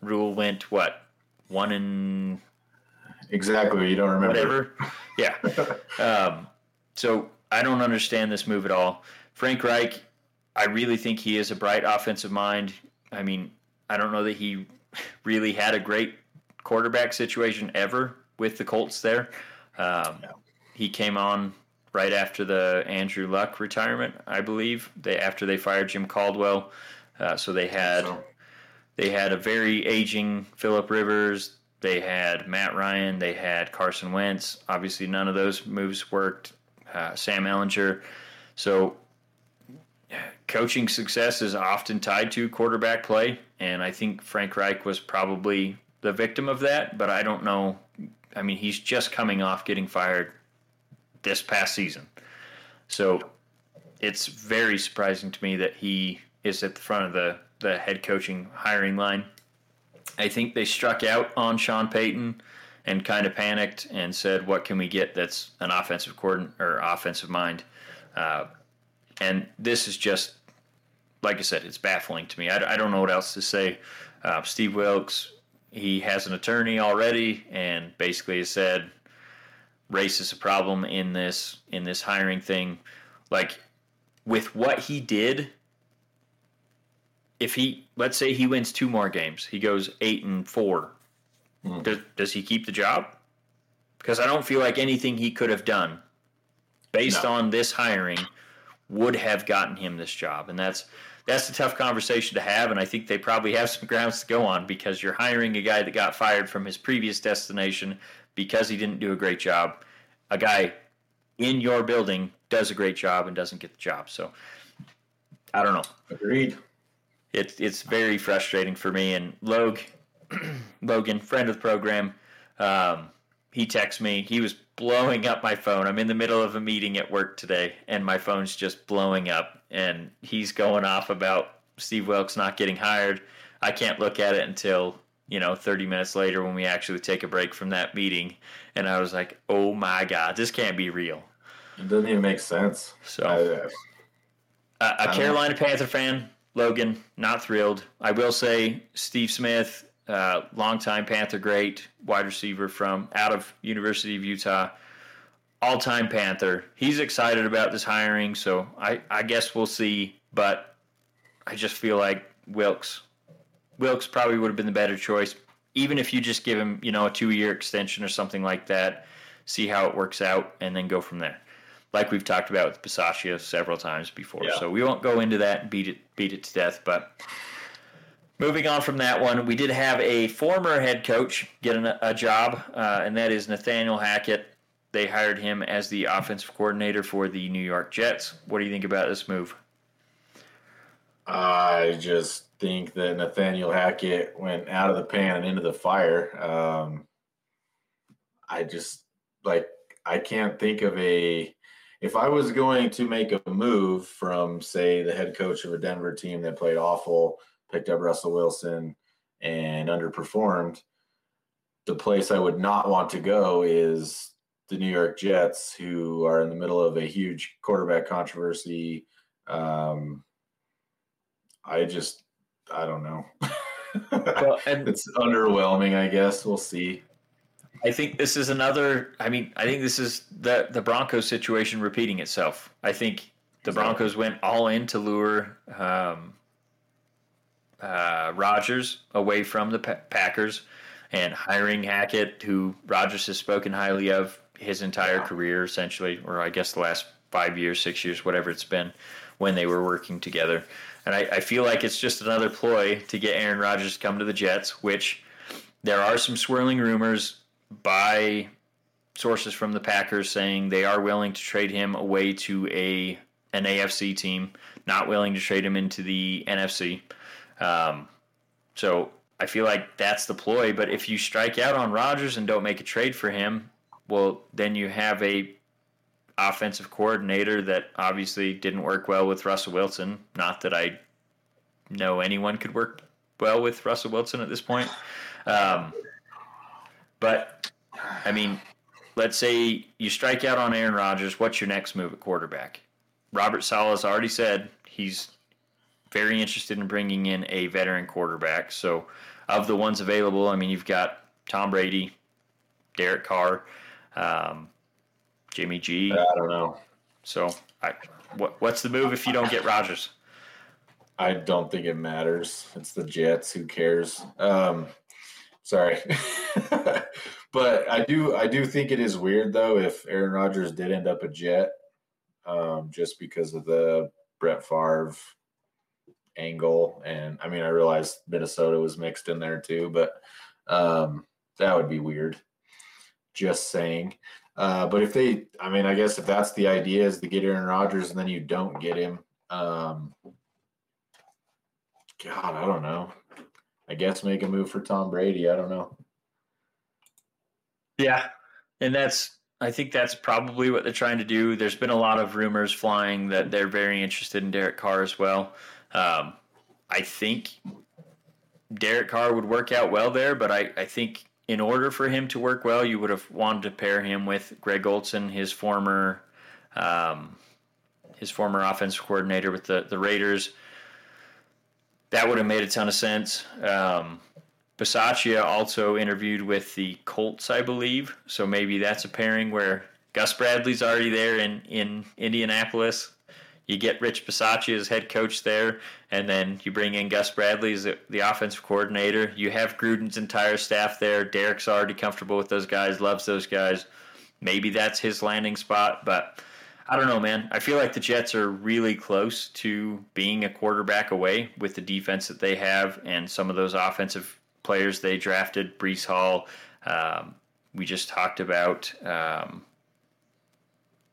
S1: Rhule went what one and
S2: exactly. You don't remember
S1: whatever. Yeah. Um, so I don't understand this move at all. Frank Reich, I really think he is a bright offensive mind. I mean, I don't know that he really had a great quarterback situation ever with the Colts there. Um, no. He came on right after the Andrew Luck retirement, I believe. They after they fired Jim Caldwell, uh, so they had so. they had a very aging Philip Rivers. They had Matt Ryan. They had Carson Wentz. Obviously, none of those moves worked uh, Sam Ehlinger. So coaching success is often tied to quarterback play, and I think Frank Reich was probably the victim of that. But I don't know. I mean, he's just coming off getting fired this past season, so it's very surprising to me that he is at the front of the the head coaching hiring line. I think they struck out on Sean Payton and kind of panicked and said, "What can we get that's an offensive coordinator or offensive mind?" Uh, and this is just, like I said, it's baffling to me. I, I don't know what else to say. Uh, Steve Wilks, he has an attorney already, and basically has said race is a problem in this in this hiring thing. Like with what he did, if he let's say he wins two more games, he goes eight and four Mm. Does, does he keep the job? Because I don't feel like anything he could have done based no. on this hiring would have gotten him this job. And that's that's a tough conversation to have, and I think they probably have some grounds to go on because you're hiring a guy that got fired from his previous destination because he didn't do a great job. A guy in your building does a great job and doesn't get the job. So I don't know.
S2: Agreed.
S1: It's it's very frustrating for me. And Logue, Logan, friend of the program, um, he texts me. He was blowing up my phone. I'm in the middle of a meeting at work today, and my phone's just blowing up. And he's going off about Steve Wilks not getting hired. I can't look at it until you know 30 minutes later when we actually take a break from that meeting, and I was like, oh my god, this can't be real.
S2: It doesn't even make sense.
S1: So, a, a Carolina Panther fan, Logan, not thrilled. I will say, Steve Smith, uh, longtime Panther great, wide receiver from out of University of Utah, all time Panther. He's excited about this hiring, so I, I guess we'll see. But I just feel like Wilks, Wilks probably would have been the better choice, even if you just give him, you know, a two year extension or something like that. See how it works out, and then go from there like we've talked about with Bisaccia several times before. Yeah. So we won't go into that and beat it beat it to death. But moving on from that one, we did have a former head coach get a, a job, uh, and that is Nathaniel Hackett. They hired him as the offensive coordinator for the New York Jets. What do you think about this move?
S2: I just think that Nathaniel Hackett went out of the pan and into the fire. Um, I just like I can't think of a if I was going to make a move from, say, the head coach of a Denver team that played awful, picked up Russell Wilson, and underperformed, the place I would not want to go is the New York Jets, who are in the middle of a huge quarterback controversy. Um, I just, I don't know. well, and it's underwhelming, I guess. We'll see.
S1: I think this is another. I mean, I think this is the the Broncos situation repeating itself. I think the Broncos went all in to lure um, uh, Rodgers away from the Packers, and hiring Hackett, who Rodgers has spoken highly of his entire career, essentially, or I guess the last five years, six years, whatever it's been, when they were working together. And I, I feel like it's just another ploy to get Aaron Rodgers to come to the Jets, which there are some swirling rumors by sources from the Packers saying they are willing to trade him away to a an AFC team, not willing to trade him into the NFC. Um, so I feel like that's the ploy. But if you strike out on Rodgers and don't make a trade for him, well, then you have a offensive coordinator that obviously didn't work well with Russell Wilson. Not that I know anyone could work well with Russell Wilson at this point. Um, but I mean, let's say you strike out on Aaron Rodgers. What's your next move at quarterback? Robert Saleh's already said he's very interested in bringing in a veteran quarterback. So, of the ones available, I mean, you've got Tom Brady, Derek Carr, um, Jimmy G.
S2: I don't know.
S1: So, I, what, what's the move if you don't get Rodgers?
S2: I don't think it matters. It's the Jets. Who cares? Um, Sorry. but I do I do think it is weird though if Aaron Rodgers did end up a Jet, um, just because of the Brett Favre angle. And I mean I realized Minnesota was mixed in there too, but um, that would be weird. Just saying. Uh, but if they, I mean, I guess if that's the idea is to get Aaron Rodgers and then you don't get him, um, God, I don't know. I guess make a move for Tom Brady. I don't know.
S1: Yeah. And that's I think that's probably what they're trying to do. There's been a lot of rumors flying that they're very interested in Derek Carr as well. Um, I think Derek Carr would work out well there, but I, I think in order for him to work well, you would have wanted to pair him with Greg Olson, his former um, his former offensive coordinator with the, the Raiders that would have made a ton of sense. Um, also interviewed with the Colts, I believe. So maybe that's a pairing where Gus Bradley's already there in, in Indianapolis. You get Rich Bisaccia as head coach there, and then you bring in Gus Bradley as the, offensive coordinator. You have Gruden's entire staff there. Derek's already comfortable with those guys, loves those guys. Maybe that's his landing spot, but I don't know, man. I feel like the Jets are really close to being a quarterback away with the defense that they have and some of those offensive players they drafted. Breece Hall. Um, we just talked about um,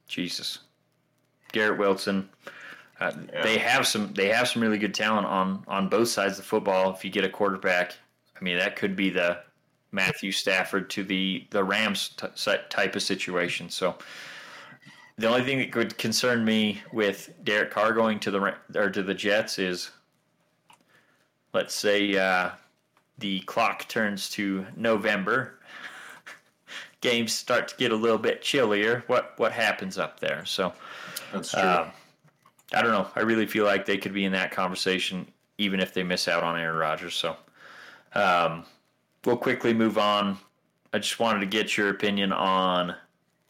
S1: Jesus, Garrett Wilson. Uh, yeah. They have some. They have some really good talent on on both sides of the football. If you get a quarterback, I mean, that could be the Matthew Stafford to the the Rams t- type of situation. So the only thing that could concern me with Derek Carr going to the or to the Jets is, let's say, uh, the clock turns to November. Games start to get a little bit chillier. What what happens up there? So
S2: That's true.
S1: uh, I don't know. I really feel like they could be in that conversation even if they miss out on Aaron Rodgers. So um, we'll quickly move on. I just wanted to get your opinion on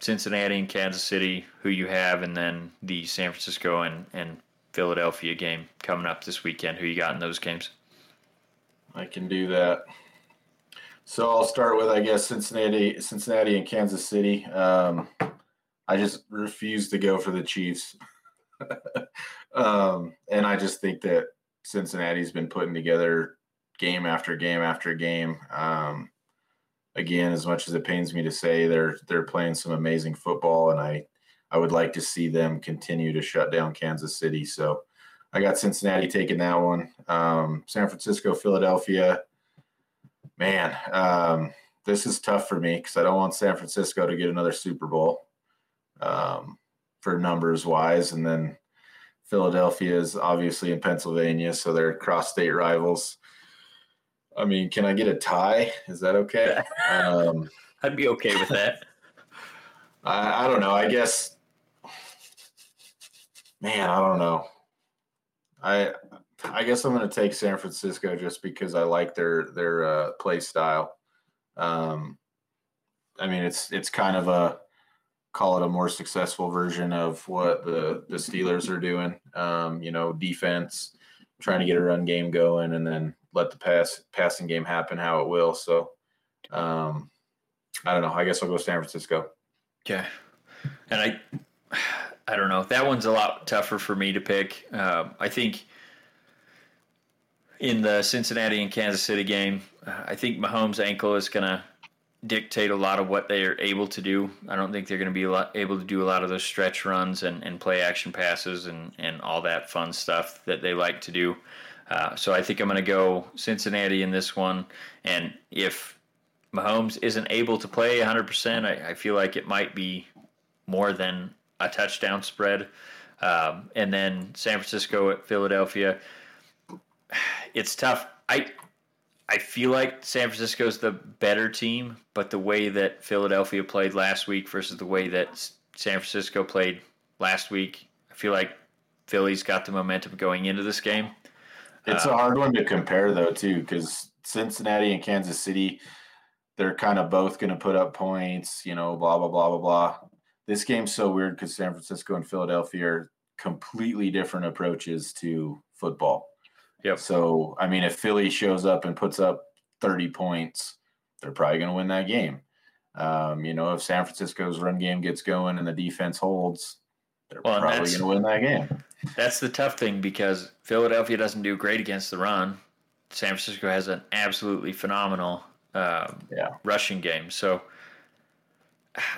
S1: Cincinnati and Kansas City, who you have, and then the San Francisco and, and Philadelphia game coming up this weekend. Who you got in those games?
S2: I can do that. So I'll start with I guess Cincinnati, Cincinnati and Kansas City. Um, I just refuse to go for the Chiefs, um, and I just think that Cincinnati's been putting together game after game after game. Um, again, as much as it pains me to say, they're they're playing some amazing football, and I I would like to see them continue to shut down Kansas City. So I got Cincinnati taking that one. Um, San Francisco, Philadelphia. Man, um, this is tough for me because I don't want San Francisco to get another Super Bowl um, for numbers wise, and then Philadelphia is obviously in Pennsylvania, so they're cross-state rivals. I mean, can I get a tie? Is that okay? Um,
S1: I'd be okay with that.
S2: I, I don't know. I guess, man, I don't know. I I guess I'm going to take San Francisco just because I like their their uh, play style. Um, I mean, it's it's kind of a call it a more successful version of what the the Steelers are doing. Um, you know, defense, trying to get a run game going, and then let the pass passing game happen how it will. So, um, I don't know. I guess I'll go San Francisco.
S1: Okay. And I, I don't know. That one's a lot tougher for me to pick. Um, I think in the Cincinnati and Kansas City game, uh, I think Mahomes' ankle is to dictate a lot of what they are able to do. I don't think they're going to be lot, able to do a lot of those stretch runs and, and play action passes and, and all that fun stuff that they like to do. Uh, so I think I'm going to go Cincinnati in this one. And if Mahomes isn't able to play 100%, I, I feel like it might be more than a touchdown spread. Um, and then San Francisco at Philadelphia. It's tough. I I feel like San Francisco is the better team, but the way that Philadelphia played last week versus the way that San Francisco played last week, I feel like Philly's got the momentum going into this game.
S2: It's
S1: Uh,
S2: a hard one to compare though too, because Cincinnati and Kansas City, they're kind of both going to put up points. You know, blah blah blah blah blah. This game's so weird because San Francisco and Philadelphia are completely different approaches to football.
S1: Yep.
S2: So I mean, if Philly shows up and puts up thirty points, they're probably going to win that game. Um, you know, if San Francisco's run game gets going and the defense holds, they're
S1: Well,
S2: probably going to win that game.
S1: That's the tough thing because Philadelphia doesn't do great against the run. San Francisco has an absolutely phenomenal um,
S2: Yeah.
S1: rushing game. So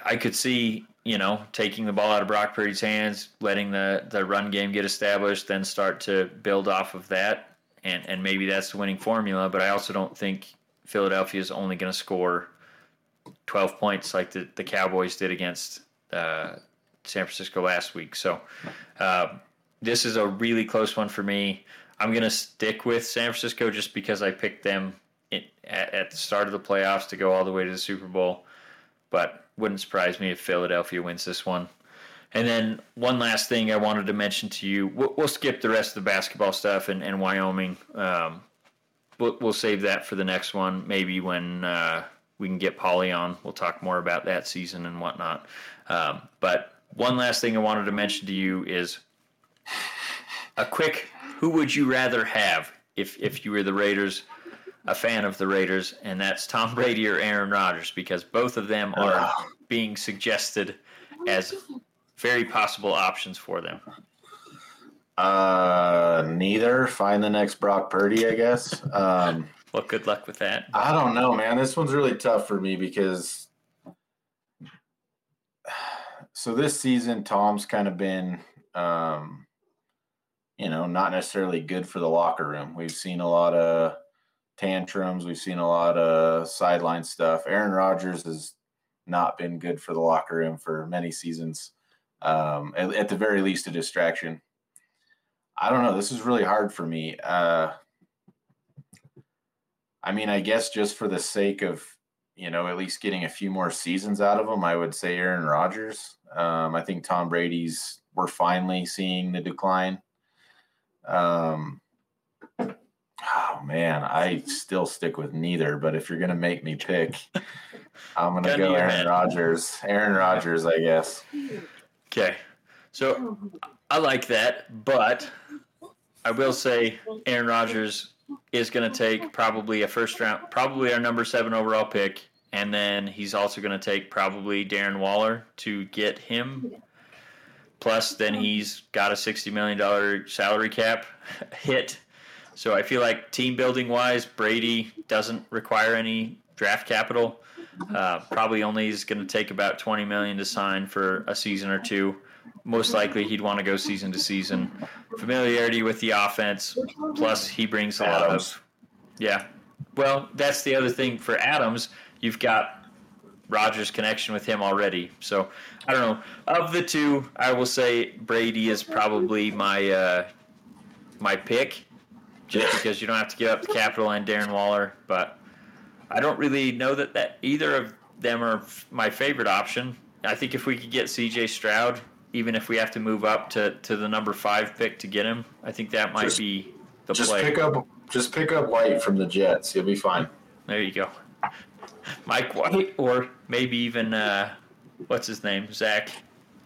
S1: I could see, you know, taking the ball out of Brock Purdy's hands, letting the, the run game get established, then start to build off of that. And, and maybe that's the winning formula. But I also don't think Philadelphia is only going to score 12 points like the, the Cowboys did against uh, San Francisco last week. So uh, this is a really close one for me. I'm going to stick with San Francisco just because I picked them in, at, at the start of the playoffs to go all the way to the Super Bowl. But wouldn't surprise me if Philadelphia wins this one. And then one last thing I wanted to mention to you. We'll, we'll skip the rest of the basketball stuff and, and Wyoming. Um, we'll, we'll save that for the next one. Maybe when uh, we can get Polly on, we'll talk more about that season and whatnot. Um, but one last thing I wanted to mention to you is a quick who would you rather have if, if you were the Raiders, a fan of the Raiders, and that's Tom Brady or Aaron Rodgers, because both of them are being suggested as very possible options for them.
S2: Uh, neither. Find the next Brock Purdy, I guess. Um,
S1: Well, good luck with that.
S2: I don't know, man. This one's really tough for me because so this season, Tom's kind of been, um, you know, not necessarily good for the locker room. We've seen a lot of tantrums. We've seen a lot of sideline stuff. Aaron Rodgers has not been good for the locker room for many seasons. Um, at, at, the very least, a distraction. I don't know. This is really hard for me. Uh, I mean, I guess just for the sake of you know at least getting a few more seasons out of him, I would say Aaron Rodgers. Um, I think Tom Brady's. We're finally seeing the decline. Um, oh man, I still stick with neither. But if you're gonna make me pick, I'm gonna go Aaron Rodgers. Aaron Rodgers, I guess.
S1: Okay, so I like that, but I will say Aaron Rodgers is going to take probably a first round, probably our number seven overall pick, and then he's also going to take probably Darren Waller to get him. Plus, then he's got a sixty million dollar salary cap hit. So I feel like team building wise, Brady doesn't require any draft capital. Uh, probably only is going to take about twenty million to sign for a season or two. Most likely, he'd want to go season to season. Familiarity with the offense, plus he brings a lot of. Yeah, well, that's the other thing for Adams. You've got Rodgers' connection with him already. So I don't know. Of the two, I will say Brady is probably my uh, my pick, just because you don't have to give up the capital and Darren Waller. But I don't really know that that either of them are my favorite option. I think if we could get C.J. Stroud, even if we have to move up to, to the number five pick to get him, I think that might just, be the
S2: just
S1: play.
S2: pick up just pick up White from the Jets. You'll be fine.
S1: There you go. Mike White, or maybe even uh, what's his name, Zach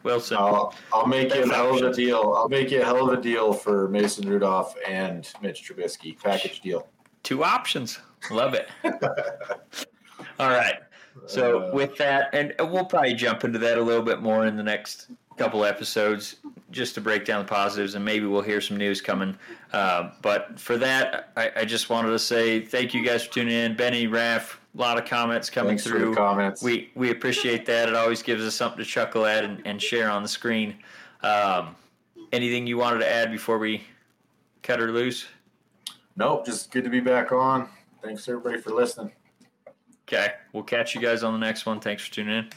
S1: Wilson.
S2: I'll, I'll make you a hell of a deal. I'll make you a hell of a deal for Mason Rudolph and Mitch Trubisky. Package deal.
S1: Two options. Love it. All right. So with that, and we'll probably jump into that a little bit more in the next couple episodes, just to break down the positives, and maybe we'll hear some news coming. Uh, but for that, I, I, just wanted to say thank you guys for tuning in. Benny, Raph, a lot of comments coming
S2: Thanks
S1: through.
S2: comments.
S1: We we appreciate that. It always gives us something to chuckle at and, and share on the screen. Um, anything you wanted to add before we cut her loose?
S2: Nope, just good to be back on. Thanks everybody for listening.
S1: Okay, we'll catch you guys on the next one. Thanks for tuning in.